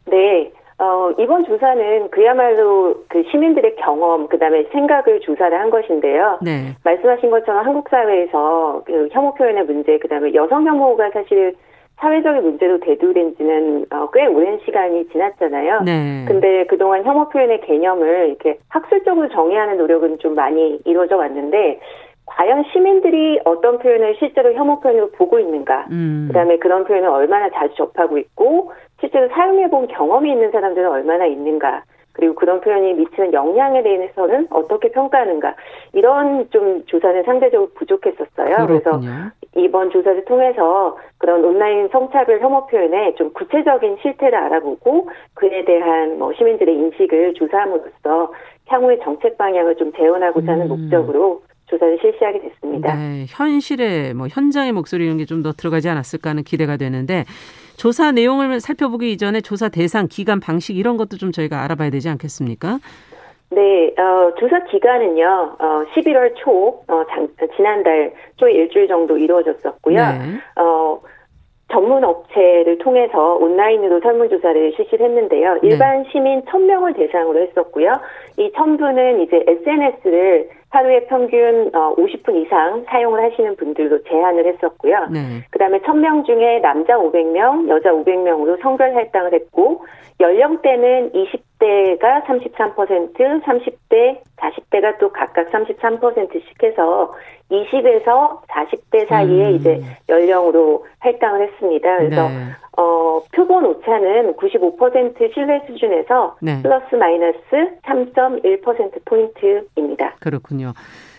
네. 어, 이번 조사는 그야말로 그 시민들의 경험, 그 다음에 생각을 조사를 한 것인데요. 네. 말씀하신 것처럼 한국 사회에서 그 혐오 표현의 문제, 그 다음에 여성 혐오가 사실 사회적인 문제로 대두된 지는 어, 꽤 오랜 시간이 지났잖아요. 네. 근데 그동안 혐오 표현의 개념을 이렇게 학술적으로 정의하는 노력은 좀 많이 이루어져 왔는데 과연 시민들이 어떤 표현을 실제로 혐오 표현으로 보고 있는가? 음. 그다음에 그런 표현을 얼마나 자주 접하고 있고 실제로 사용해 본 경험이 있는 사람들은 얼마나 있는가? 그리고 그런 표현이 미치는 영향에 대해서는 어떻게 평가하는가 이런 좀 조사는 상대적으로 부족했었어요. 그렇군요. 그래서 이번 조사를 통해서 그런 온라인 성차별 혐오 표현의 좀 구체적인 실태를 알아보고 그에 대한 뭐 시민들의 인식을 조사함으로써 향후의 정책 방향을 좀 재현하고자 하는 음. 목적으로 조사를 실시하게 됐습니다. 네, 현실의 뭐 현장의 목소리 이런 게 좀 더 들어가지 않았을까 하는 기대가 되는데 조사 내용을 살펴보기 이전에 조사 대상, 기간, 방식 이런 것도 좀 저희가 알아봐야 되지 않겠습니까? 네, 어, 조사 기간은요, 어, 11월 초, 어, 장, 지난달 초 일주일 정도 이루어졌었고요. 네. 어, 전문 업체를 통해서 온라인으로 설문조사를 실시를 했는데요. 네. 일반 시민 1000명을 대상으로 했었고요. 이 1000분은 이제 SNS를 하루에 평균 어, 50분 이상 사용을 하시는 분들로 제한을 했었고요. 네. 그다음에 1000명 중에 남자 500명, 여자 500명으로 성별 할당을 했고 연령대는 20 대가 33%, 30대, 40대가 또 각각 33%씩 해서 20에서 40대 사이에 음. 이제 연령으로 할당을 했습니다. 그래서 네. 어, 표본 오차는 95% 신뢰 수준에서 네. 플러스 마이너스 3.1% 포인트입니다. 그렇군요.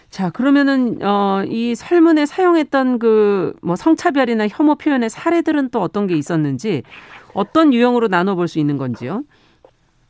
자, 그러면은 어, 이 설문에 사용했던 그 뭐 성차별이나 혐오 표현의 사례들은 또 어떤 게 있었는지 어떤 유형으로 나눠 볼 수 있는 건지요?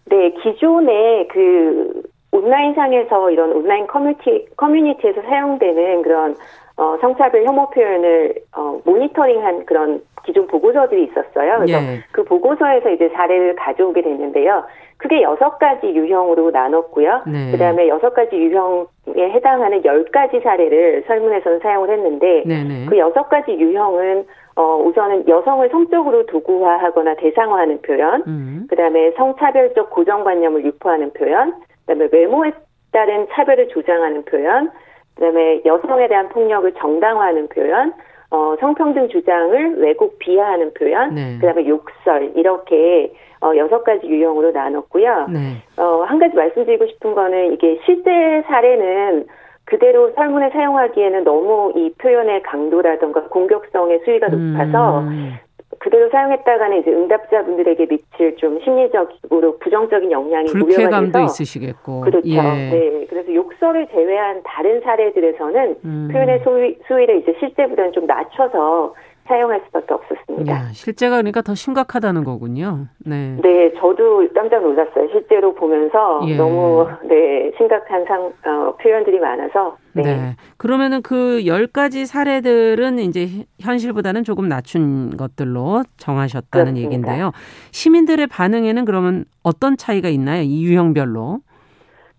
네, 기존에 그 온라인상에서 이런 온라인 커뮤니티, 커뮤니티에서 사용되는 그런 어, 성차별 혐오 표현을 어, 모니터링한 그런 기존 보고서들이 있었어요. 그래서 예. 그 보고서에서 이제 사례를 가져오게 됐는데요. 크게 여섯 가지 유형으로 나눴고요. 네. 그 다음에 여섯 가지 유형에 해당하는 열 가지 사례를 설문에서는 사용을 했는데 네 네. 그 여섯 가지 유형은 어, 우선은 여성을 성적으로 도구화하거나 대상화하는 표현, 음. 그 다음에 성차별적 고정관념을 유포하는 표현, 그 다음에 외모에 따른 차별을 조장하는 표현, 그 다음에 여성에 대한 폭력을 정당화하는 표현, 어, 성평등 주장을 왜곡 비하하는 표현, 네. 그 다음에 욕설 이렇게 어, 여섯 가지 유형으로 나눴고요. 네. 어, 한 가지 말씀드리고 싶은 거는 이게 실제 사례는 그대로 설문에 사용하기에는 너무 이 표현의 강도라든가 공격성의 수위가 높아서 음. 그대로 사용했다가는 이제 응답자분들에게 미칠 좀 심리적으로 부정적인 영향이 불쾌감도 돼서 있으시겠고. 그렇죠. 예. 네. 그래서 욕설을 제외한 다른 사례들에서는 음. 표현의 수위, 수위를 이제 실제보다는 좀 낮춰서 사용할 수밖에 없었습니다. 야, 실제가 그러니까 더 심각하다는 거군요. 네. 네, 저도 깜짝 놀랐어요. 실제로 보면서 예. 너무 네 심각한 상 어, 표현들이 많아서 네. 네. 그러면은 그 열 가지 사례들은 이제 현실보다는 조금 낮춘 것들로 정하셨다는 그렇습니다. 얘기인데요. 시민들의 반응에는 그러면 어떤 차이가 있나요? 이 유형별로?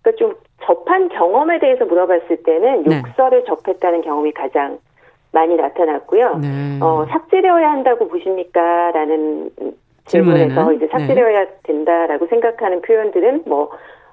그러니까 좀 접한 경험에 대해서 물어봤을 때는 네. 욕설을 접했다는 경험이 가장 많이 나타났고요. 네. 어, 삭제되어야 한다고 보십니까? 라는 질문에는? 질문에서 이제 삭제되어야 된다라고 생각하는 표현들은 뭐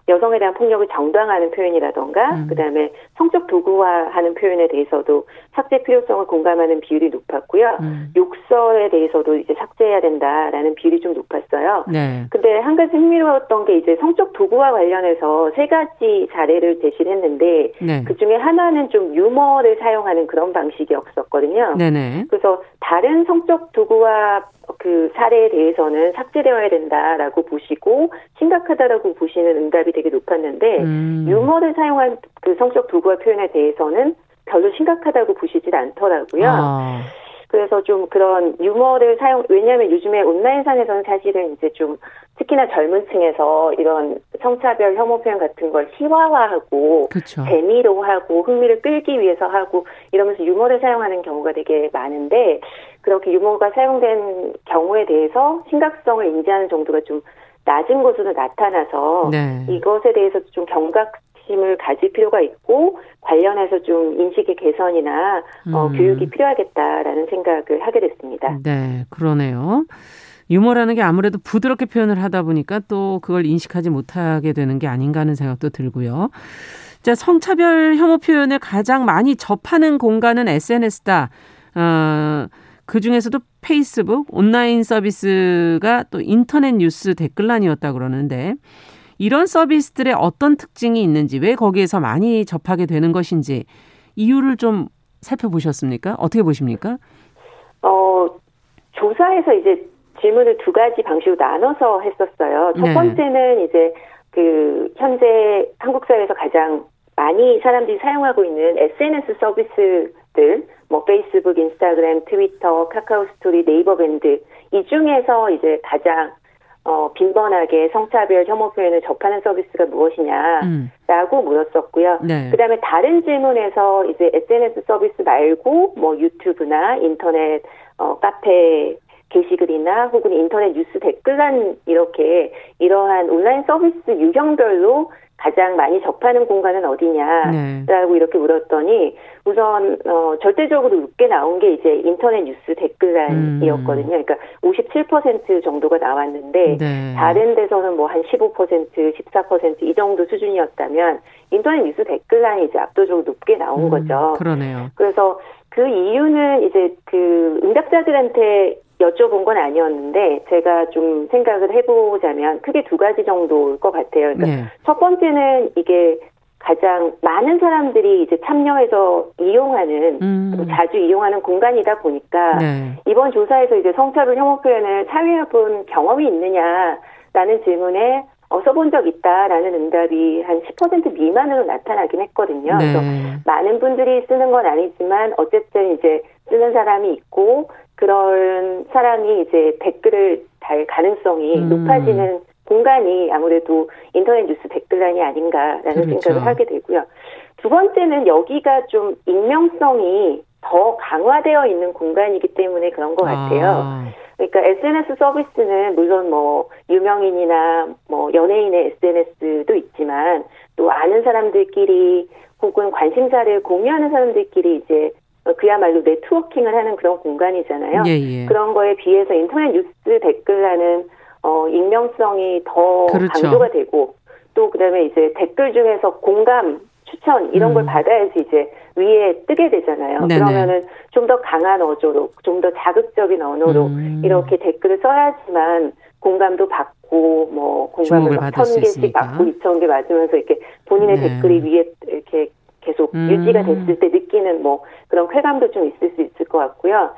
여성에 대한 폭력을 정당화하는 표현이라던가 음. 그다음에 성적 도구화하는 표현에 대해서도 삭제 필요성을 공감하는 비율이 높았고요. 음. 욕설에 대해서도 이제 삭제해야 된다라는 비율이 좀 높았어요. 네. 근데 한 가지 흥미로웠던 게 이제 성적 도구와 관련해서 세 가지 사례를 제시를 했는데 네. 그 중에 하나는 좀 유머를 사용하는 그런 방식이었었거든요. 네네. 그래서 다른 성적 도구와 그 사례에 대해서는 삭제되어야 된다라고 보시고 심각하다라고 보시는 응답이 되게 높았는데 음. 유머를 사용한 그 성적 도구와 표현에 대해서는 별로 심각하다고 보시질 않더라고요. 아. 그래서 좀 그런 유머를 사용 왜냐하면 요즘에 온라인상에서는 사실은 이제 좀 특히나 젊은 층에서 이런 성차별 혐오 표현 같은 걸 희화화하고 그렇죠. 재미로 하고 흥미를 끌기 위해서 하고 이러면서 유머를 사용하는 경우가 되게 많은데 그렇게 유머가 사용된 경우에 대해서 심각성을 인지하는 정도가 좀 낮은 것으로 나타나서 네. 이것에 대해서 좀 경각 심을 가질 필요가 있고 관련해서 좀 인식의 개선이나 어, 음. 교육이 필요하겠다라는 생각을 하게 됐습니다. 네, 그러네요. 유머라는 게 아무래도 부드럽게 표현을 하다 보니까 또 그걸 인식하지 못하게 되는 게 아닌가 하는 생각도 들고요. 자, 성차별 혐오 표현을 가장 많이 접하는 공간은 SNS다. 어, 그 중에서도 페이스북, 온라인 서비스가 또 인터넷 뉴스 댓글란이었다 그러는데 이런 서비스들의 어떤 특징이 있는지 왜 거기에서 많이 접하게 되는 것인지 이유를 좀 살펴보셨습니까? 어떻게 보십니까? 어, 조사에서 이제 질문을 두 가지 방식으로 나눠서 했었어요. 첫 네. 번째는 이제 그 현재 한국 사회에서 가장 많이 사람들이 사용하고 있는 SNS 서비스들, 뭐 페이스북, 인스타그램, 트위터, 카카오 스토리, 네이버 밴드 이 중에서 이제 가장 어, 빈번하게 성차별 혐오 표현을 접하는 서비스가 무엇이냐라고 음. 물었었고요. 네. 그다음에 다른 질문에서 이제 SNS 서비스 말고 뭐 유튜브나 인터넷 어, 카페 게시글이나 혹은 인터넷 뉴스 댓글란 이렇게 이러한 온라인 서비스 유형별로 가장 많이 접하는 공간은 어디냐라고 네. 이렇게 물었더니 우선 어 절대적으로 높게 나온 게 이제 인터넷 뉴스 댓글란이었거든요. 그러니까 57% 정도가 나왔는데 네. 다른 데서는 뭐 한 15%, 14%이 정도 수준이었다면 인터넷 뉴스 댓글란이 이제 압도적으로 높게 나온 음, 거죠. 그러네요. 그래서 그 이유는 이제 그 응답자들한테 여쭤본 건 아니었는데 제가 좀 생각을 해보자면 크게 두 가지 정도일 것 같아요. 그러니까 네. 첫 번째는 이게 가장 많은 사람들이 이제 참여해서 이용하는 음. 또 자주 이용하는 공간이다 보니까 네. 이번 조사에서 이제 성차별 혐오 표현을 사회해 본 경험이 있느냐라는 질문에 어, 써본 적 있다라는 응답이 한 10% 미만으로 나타나긴 했거든요. 그래서 네. 많은 분들이 쓰는 건 아니지만 어쨌든 이제 쓰는 사람이 있고 그런 사람이 이제 댓글을 달 가능성이 음. 높아지는 공간이 아무래도 인터넷 뉴스 댓글란이 아닌가라는 그렇죠. 생각을 하게 되고요. 두 번째는 여기가 좀 익명성이 더 강화되어 있는 공간이기 때문에 그런 것 같아요. 아, 그러니까 SNS 서비스는 물론 뭐 유명인이나 뭐 연예인의 SNS도 있지만 또 아는 사람들끼리 혹은 관심사를 공유하는 사람들끼리 이제 그야말로 네트워킹을 하는 그런 공간이잖아요. 예, 예. 그런 거에 비해서 인터넷 뉴스 댓글라는 어 익명성이 더 그렇죠. 강조가 되고 또 그다음에 이제 댓글 중에서 공감 추천 이런 걸 음. 받아야지 이제 위에 뜨게 되잖아요. 네네. 그러면은 좀 더 강한 어조로 좀 더 자극적인 언어로 음. 이렇게 댓글을 써야지만 공감도 받고 뭐 공감을 천 개씩. 받고 이천 개 맞으면서 이렇게 본인의 네. 댓글이 위에 이렇게 계속 음. 유지가 됐을 때 느끼는 뭐 그런 쾌감도 좀 있을 수 있을 것 같고요.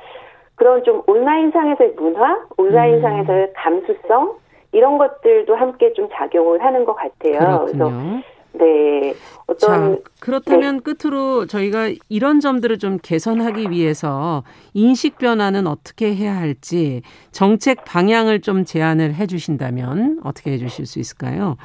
그런 좀 온라인상에서의 문화, 온라인상에서의 감수성 이런 것들도 함께 좀 작용을 하는 것 같아요. 그래서 음. 그렇군요. 네. 어떤 자, 그렇다면 네. 끝으로 저희가 이런 점들을 좀 개선하기 위해서 인식 변화는 어떻게 해야 할지 정책 방향을 좀 제안을 해 주신다면 어떻게 해 주실 수 있을까요?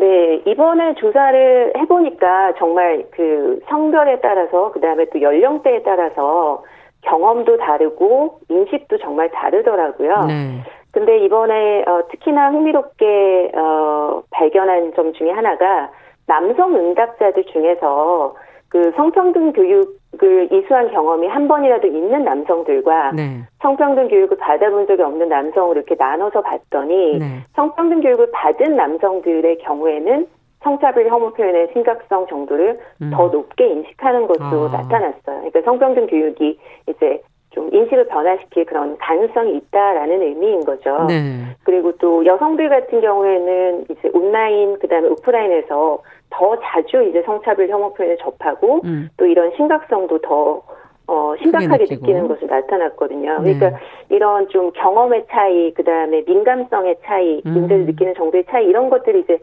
네, 이번에 조사를 해보니까 정말 그 성별에 따라서, 그 다음에 또 연령대에 따라서 경험도 다르고 인식도 정말 다르더라고요. 네. 근데 이번에 어, 특히나 흥미롭게 어, 발견한 점 중에 하나가 남성 응답자들 중에서 그 성평등 교육 을 이수한 경험이 한 번이라도 있는 남성들과 네. 성평등 교육을 받아본 적이 없는 남성을 이렇게 나눠서 봤더니 네. 성평등 교육을 받은 남성들의 경우에는 성차별 혐오 표현의 심각성 정도를 음. 더 높게 인식하는 것으로 아. 나타났어요. 그러니까 성평등 교육이 이제 좀 인식을 변화시킬 그런 가능성이 있다라는 의미인 거죠. 네. 그리고 또 여성들 같은 경우에는 이제 온라인 그다음에 오프라인에서 더 자주 이제 성차별 혐오 표현을 접하고 음. 또 이런 심각성도 더 어, 심각하게 느끼는 것이 나타났거든요. 네. 그러니까 이런 좀 경험의 차이, 그 다음에 민감성의 차이, 음. 느끼는 정도의 차이, 이런 것들이 이제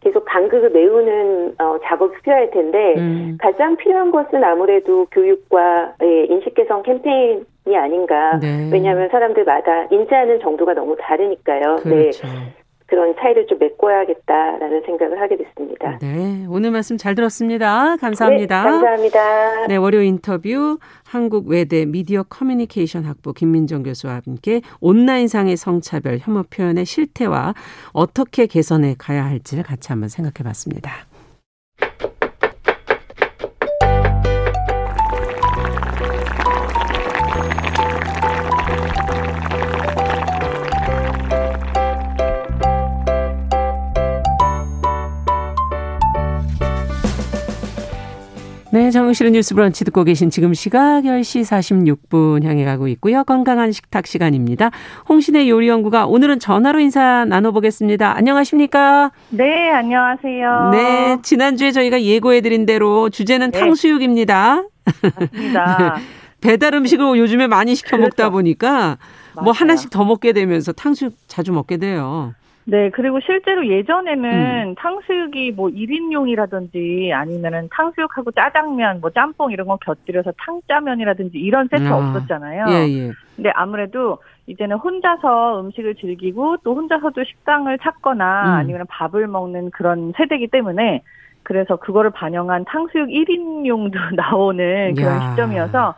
계속 간극을 메우는 어, 작업이 필요할 텐데 음. 가장 필요한 것은 아무래도 교육과 예, 인식 개선 캠페인이 아닌가. 네. 왜냐하면 사람들마다 인지하는 정도가 너무 다르니까요. 네. 그렇죠. 네. 그런 차이를 좀 메꿔야겠다라는 생각을 하게 됐습니다. 네, 오늘 말씀 잘 들었습니다. 감사합니다. 네, 감사합니다. 네, 월요 인터뷰 한국 외대 미디어 커뮤니케이션 학부 김민정 교수와 함께 온라인상의 성차별 혐오 표현의 실태와 어떻게 개선해 가야 할지를 같이 한번 생각해 봤습니다. 네, 정우실의 뉴스 브런치 듣고 계신 지금 시각 10시 46분 향해 가고 있고요. 건강한 식탁 시간입니다. 홍신의 요리연구가 오늘은 전화로 인사 나눠보겠습니다. 안녕하십니까? 네, 안녕하세요. 네, 지난주에 저희가 예고해드린 대로 주제는 네. 탕수육입니다. 맞습니다. 네, 배달 음식을 요즘에 많이 시켜 먹다 그렇죠. 보니까 뭐 맞아요. 뭐 하나씩 더 먹게 되면서 탕수육 자주 먹게 돼요. 네, 그리고 실제로 예전에는 음. 탕수육이 뭐 1인용이라든지 아니면은 탕수육하고 짜장면, 뭐 짬뽕 이런 거 곁들여서 탕짜면이라든지 이런 세트 아. 없었잖아요. 예, 예. 근데 아무래도 이제는 혼자서 음식을 즐기고 또 혼자서도 식당을 찾거나 음. 아니면 밥을 먹는 그런 세대이기 때문에 그래서 그거를 반영한 탕수육 1인용도 나오는 그런 야. 시점이어서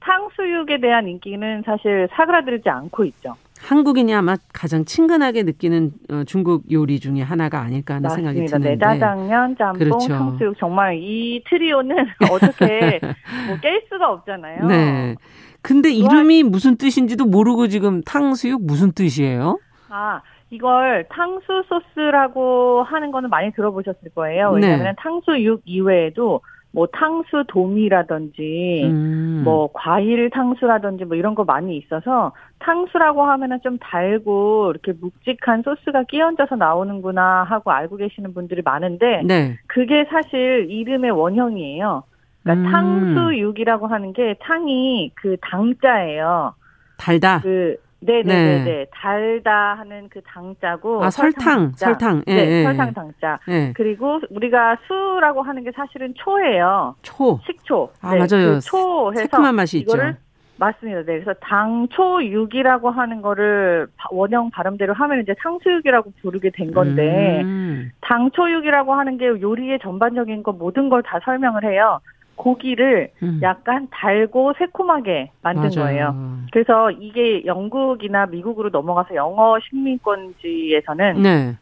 탕수육에 대한 인기는 사실 사그라들지 않고 있죠. 한국인이 아마 가장 친근하게 느끼는 어, 중국 요리 중에 하나가 아닐까 하는 맞습니다. 생각이 드는데. 내자장면, 짬뽕, 그렇죠. 탕수육 정말 이 트리오는 어떻게 뭐 깰 수가 없잖아요. 네. 근데 이름이 무슨 뜻인지도 모르고 지금 탕수육 무슨 뜻이에요? 아, 이걸 탕수 소스라고 하는 거는 많이 들어보셨을 거예요. 왜냐하면 네. 탕수육 이외에도 뭐 탕수 도미라든지 음. 뭐 과일 탕수라든지 뭐 이런 거 많이 있어서 탕수라고 하면은 좀 달고 이렇게 묵직한 소스가 끼얹어서 나오는구나 하고 알고 계시는 분들이 많은데 네. 그게 사실 이름의 원형이에요. 그러니까 음. 탕수육이라고 하는 게 탕이 그 당자예요. 달다. 그 네네네네. 네. 달다 하는 그 당자고. 아, 설탕, 설탕. 예, 네, 예. 설탕 당자. 예. 그리고 우리가 수라고 하는 게 사실은 초예요. 초. 식초. 아, 네, 맞아요. 그 초 해서. 새콤한 맛이 이거를 있죠. 맞습니다. 네. 그래서 당초육이라고 하는 거를 원형 발음대로 하면 이제 탕수육이라고 부르게 된 건데, 음. 당초육이라고 하는 게 요리의 전반적인 거 모든 걸 다 설명을 해요. 고기를 음. 약간 달고 새콤하게 만든 맞아요. 거예요. 그래서 이게 영국이나 미국으로 넘어가서 영어 식민권지에서는 네.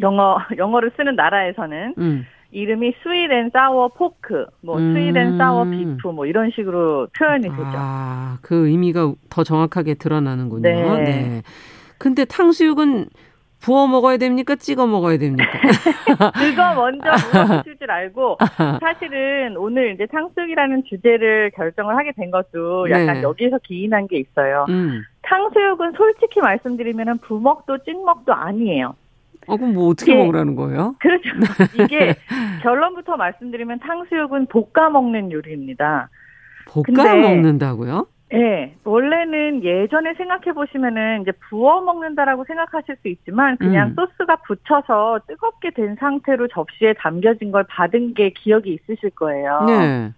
영어 영어를 쓰는 나라에서는 음. 이름이 sweet and sour pork, 뭐 음. sweet and sour beef 뭐 이런 식으로 표현이 되죠. 아, 그 의미가 더 정확하게 드러나는군요. 네. 네. 근데 탕수육은 부어 먹어야 됩니까? 찍어 먹어야 됩니까? 그거 먼저 물어보실 줄 알고 사실은 오늘 이제 탕수육이라는 주제를 결정을 하게 된 것도 약간 네. 여기에서 기인한 게 있어요. 음. 탕수육은 솔직히 말씀드리면 부먹도 찍먹도 아니에요. 어, 그럼 뭐 어떻게 이게, 먹으라는 거예요? 그렇죠. 이게 결론부터 말씀드리면 탕수육은 볶아 먹는 요리입니다. 볶아 먹는다고요? 네, 원래는 예전에 생각해 보시면은 이제 부어 먹는다라고 생각하실 수 있지만 그냥 음. 소스가 붙여서 뜨겁게 된 상태로 접시에 담겨진 걸 받은 게 기억이 있으실 거예요. 네.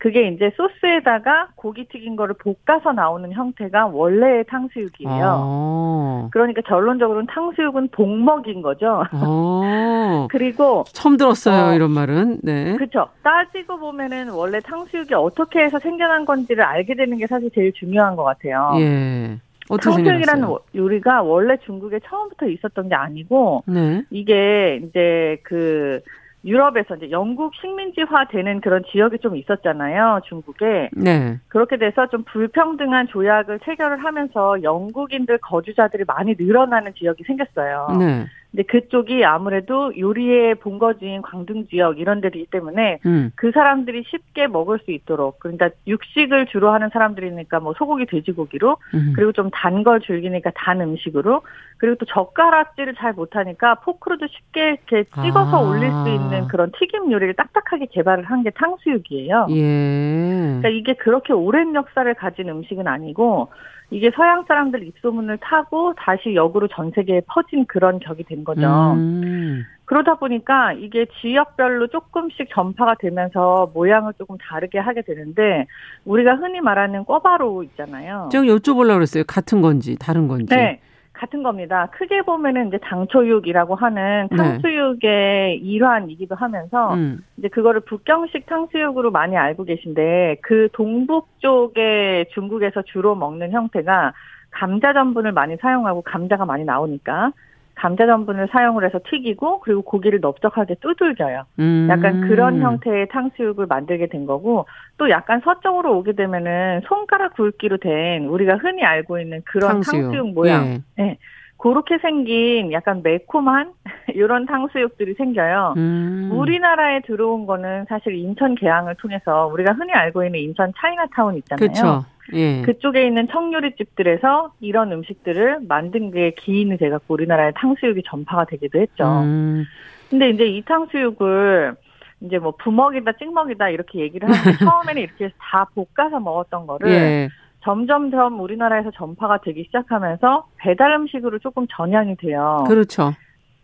그게 이제 소스에다가 고기 튀긴 거를 볶아서 나오는 형태가 원래의 탕수육이에요. 아. 그러니까 결론적으로는 탕수육은 복먹인 거죠. 아. 그리고 처음 들었어요 어, 이런 말은. 네. 그렇죠. 따지고 보면은 원래 탕수육이 어떻게 해서 생겨난 건지를 알게 되는 게 사실 제일 중요한 것 같아요. 예. 탕수육이라는 요리가 원래 중국에 처음부터 있었던 게 아니고 네. 이게 이제 그 유럽에서 이제 영국 식민지화 되는 그런 지역이 좀 있었잖아요, 중국에. 네. 그렇게 돼서 좀 불평등한 조약을 체결을 하면서 영국인들 거주자들이 많이 늘어나는 지역이 생겼어요. 네. 근데 그쪽이 아무래도 요리의 본거지인 광둥 지역 이런 데이기 때문에 음. 그 사람들이 쉽게 먹을 수 있도록 그러니까 육식을 주로 하는 사람들이니까 뭐 소고기 돼지고기로 음. 그리고 좀 단 걸 즐기니까 단 음식으로 그리고 또 젓가락질을 잘 못하니까 포크로도 쉽게 이렇게 찍어서 아. 올릴 수 있는 그런 튀김 요리를 딱딱하게 개발을 한 게 탕수육이에요. 예. 그러니까 이게 그렇게 오랜 역사를 가진 음식은 아니고 이게 서양 사람들 입소문을 타고 다시 역으로 전 세계에 퍼진 그런 격이 된 거죠. 음. 그러다 보니까 이게 지역별로 조금씩 전파가 되면서 모양을 조금 다르게 하게 되는데 우리가 흔히 말하는 꿔바로 있잖아요. 제가 여쭤보려고 그랬어요. 같은 건지 다른 건지. 네. 같은 겁니다. 크게 보면은 이제 장초육이라고 하는 네. 탕수육의 네. 일환이기도 하면서 음. 이제 그거를 북경식 탕수육으로 많이 알고 계신데 그 동북 쪽에 중국에서 주로 먹는 형태가 감자 전분을 많이 사용하고 감자가 많이 나오니까 감자 전분을 사용을 해서 튀기고 그리고 고기를 넓적하게 두들겨요. 음. 약간 그런 형태의 탕수육을 만들게 된 거고 또 약간 서쪽으로 오게 되면은 손가락 굵기로 된 우리가 흔히 알고 있는 그런 탕수육, 탕수육 모양. 예. 네. 그렇게 생긴 약간 매콤한 이런 탕수육들이 생겨요. 음. 우리나라에 들어온 거는 사실 인천 계양을 통해서 우리가 흔히 알고 있는 인천 차이나타운 있잖아요. 그쵸. 예. 그쪽에 있는 청요리 집들에서 이런 음식들을 만든 게 기인이 돼갖고 우리나라에 탕수육이 전파가 되기도 했죠. 음. 근데 이제 이 탕수육을 이제 뭐 부먹이다 찍먹이다 이렇게 얘기를 하는데 처음에는 이렇게 다 볶아서 먹었던 거를 예. 점점점 우리나라에서 전파가 되기 시작하면서 배달 음식으로 조금 전향이 돼요. 그렇죠.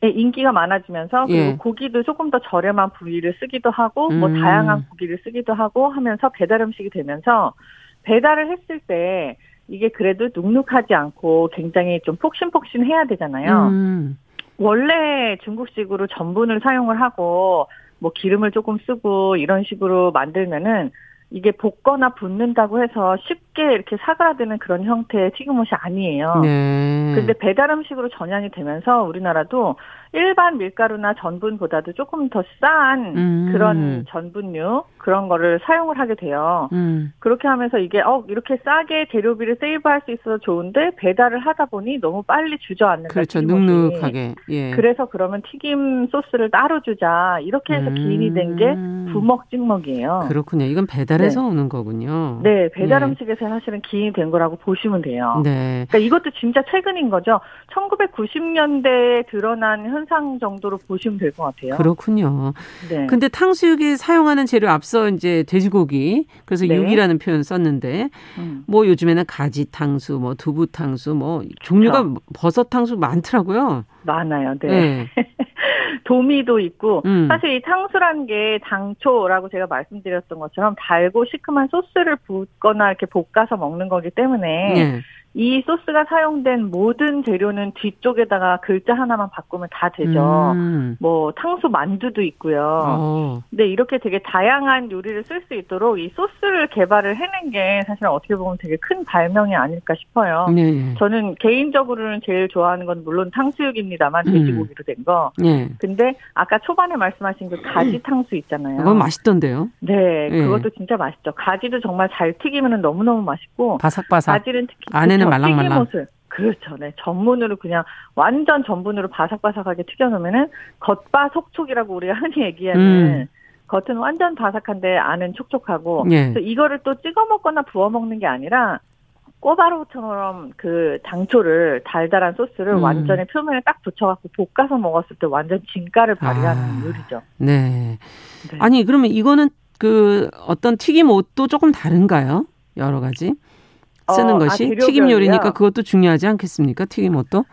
네, 인기가 많아지면서 그리고 예. 고기도 조금 더 저렴한 부위를 쓰기도 하고 뭐 음. 뭐 다양한 고기를 쓰기도 하고 하면서 배달 음식이 되면서 배달을 했을 때 이게 그래도 눅눅하지 않고 굉장히 좀 폭신폭신해야 되잖아요. 음. 원래 중국식으로 전분을 사용을 하고 뭐 기름을 조금 쓰고 이런 식으로 만들면은 이게 볶거나 붓는다고 해서 쉽게 이렇게 사그라드는 그런 형태의 튀김옷이 아니에요. 네. 근데 배달 음식으로 전향이 되면서 우리나라도 일반 밀가루나 전분보다도 조금 더 싼 음. 그런 전분류 그런 거를 사용을 하게 돼요. 음. 그렇게 하면서 이게 어 이렇게 싸게 재료비를 세이브할 수 있어서 좋은데 배달을 하다 보니 너무 빨리 주저앉는 그렇죠. 눅눅하게. 예. 그래서 그러면 튀김 소스를 따로 주자 이렇게 해서 음. 기인이 된 게 부먹 찍먹이에요. 그렇군요. 이건 배달해서 네. 오는 거군요. 네, 배달 예. 음식에서 사실은 기인이 된 거라고 보시면 돼요. 네. 그러니까 이것도 진짜 최근인 거죠. 1990년대에 드러난 현상 정도로 보시면 될 것 같아요. 그렇군요. 네. 근데 탕수육에 사용하는 재료 앞서 이제 돼지고기 그래서 네. 육이라는 표현 썼는데 음. 뭐 요즘에는 가지 탕수, 뭐 두부 탕수, 뭐 종류가 그렇죠. 버섯 탕수 많더라고요. 많아요. 네. 네. 도미도 있고 음. 사실 이 탕수란 게 당초라고 제가 말씀드렸던 것처럼 달고 시큼한 소스를 붓거나 이렇게 볶아서 먹는 거기 때문에 네. 이 소스가 사용된 모든 재료는 뒤쪽에다가 글자 하나만 바꾸면 다 되죠. 음. 뭐 탕수 만두도 있고요. 어. 근데 이렇게 되게 다양한 요리를 쓸 수 있도록 이 소스를 개발을 해낸 게 사실 어떻게 보면 되게 큰 발명이 아닐까 싶어요. 네. 저는 개인적으로는 제일 좋아하는 건 물론 탕수육입니다만 음. 돼지고기로 된 거. 네. 근데 아까 초반에 말씀하신 그 가지 탕수 있잖아요. 그건 맛있던데요. 네, 네, 그것도 진짜 맛있죠. 가지도 정말 잘 튀기면 너무너무 맛있고 바삭바삭. 가지는 특히 안에는 그렇죠. 말랑말랑. 튀김옷을 그렇죠. 네. 전분으로 그냥 완전 전분으로 바삭바삭하게 튀겨놓으면은 겉바 속촉이라고 우리가 흔히 얘기하는 음. 겉은 완전 바삭한데 안은 촉촉하고 예. 그래서 이거를 또 찍어 먹거나 부어 먹는 게 아니라 꼬바로우처럼 그 당초를 달달한 소스를 음. 완전히 표면에 딱 붙여갖고 볶아서 먹었을 때 완전 진가를 발휘하는 아, 요리죠. 네. 네. 아니 그러면 이거는 그 어떤 튀김 옷도 조금 다른가요? 여러 가지? 쓰는 어, 아, 것이 아, 튀김 요리니까 그것도 중요하지 않겠습니까? 튀김옷도?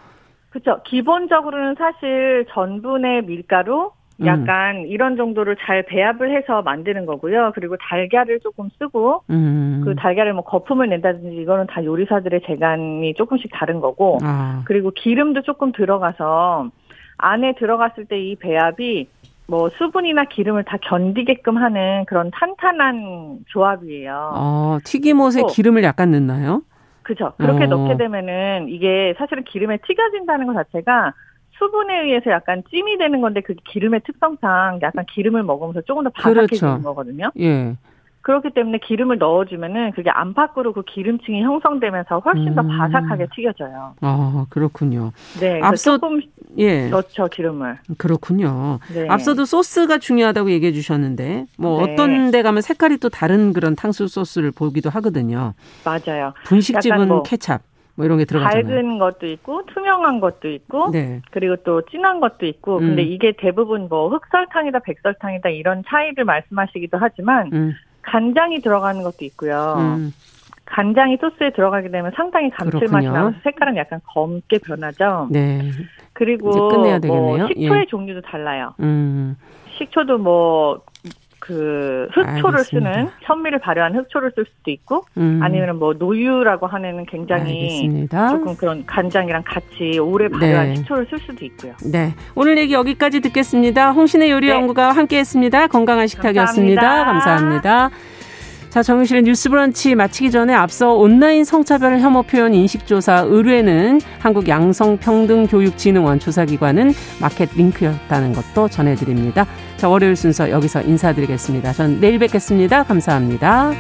그렇죠. 기본적으로는 사실 전분의 밀가루, 음. 약간 음. 이런 정도를 잘 배합을 해서 만드는 거고요. 그리고 달걀을 조금 쓰고 음. 그 달걀을 뭐 거품을 낸다든지 이거는 다 요리사들의 재간이 조금씩 다른 거고 아. 그리고 기름도 조금 들어가서 안에 들어갔을 때 이 배합이 뭐 수분이나 기름을 다 견디게끔 하는 그런 탄탄한 조합이에요. 어, 튀김옷에 또, 기름을 약간 넣나요? 그죠. 그렇게 어. 넣게 되면은 이게 사실은 기름에 튀겨진다는 것 자체가 수분에 의해서 약간 찜이 되는 건데 그 기름의 특성상 약간 기름을 먹으면서 조금 더 바삭해지는 그렇죠. 거거든요. 예. 그렇기 때문에 기름을 넣어주면은 그게 안팎으로 그 기름층이 형성되면서 훨씬 음. 더 바삭하게 튀겨져요. 아 그렇군요. 네, 앞서 조금 예 넣죠 기름을. 그렇군요. 네. 앞서도 소스가 중요하다고 얘기해 주셨는데 뭐 네. 어떤 데 가면 색깔이 또 다른 그런 탕수 소스를 보기도 하거든요. 맞아요. 분식집은 뭐 케찹. 뭐 이런 게 들어가잖아요. 밝은 것도 있고 투명한 것도 있고 네. 그리고 또 진한 것도 있고 음. 근데 이게 대부분 뭐 흑설탕이다 백설탕이다 이런 차이를 말씀하시기도 하지만 음. 간장이 들어가는 것도 있고요. 음. 간장이 소스에 들어가게 되면 상당히 감칠맛이 나면서 색깔은 약간 검게 변하죠. 네. 그리고 뭐 식초의 예. 종류도 달라요. 음. 식초도 뭐 그 흑초를 알겠습니다. 쓰는 현미를 발효한 흑초를 쓸 수도 있고 음. 아니면 뭐 노유라고 하는 굉장히 알겠습니다. 조금 그런 간장이랑 같이 오래 발효한 네. 식초를 쓸 수도 있고요. 네. 오늘 얘기 여기까지 듣겠습니다. 홍신의 요리 네. 연구가 함께했습니다. 건강한 식탁이었습니다. 감사합니다. 감사합니다. 자, 정유실의 뉴스 브런치 마치기 전에 앞서 온라인 성차별 혐오 표현 인식조사 의뢰는 한국 양성평등교육진흥원 조사기관은 마켓 링크였다는 것도 전해드립니다. 자, 월요일 순서 여기서 인사드리겠습니다. 전 내일 뵙겠습니다. 감사합니다.